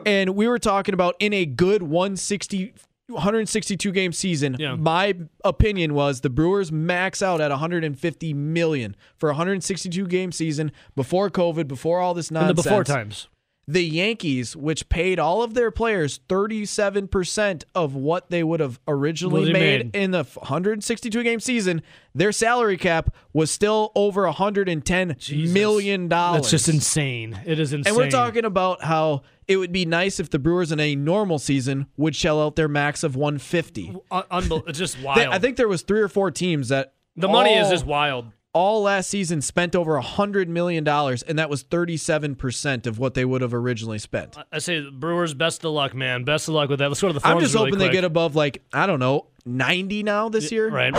and we were talking about in a good 160. 162 game season. Yeah. My opinion was the Brewers max out at 150 million for a 162 game season before COVID, before all this in nonsense. the before times. The Yankees, which paid all of their players 37% of what they would have originally made, made. in the 162 game season, their salary cap was still over 110 Jesus. million dollars. That's just insane. It is insane. And we're talking about how it would be nice if the Brewers in a normal season would shell out their max of 150. Un- uh, unbel- just wild. I think there was three or four teams that the money is just wild. All last season spent over a hundred million dollars, and that was thirty-seven percent of what they would have originally spent. I say Brewers, best of luck, man. Best of luck with that. Let's go to the I'm just really hoping they get above like I don't know ninety now this year. Right.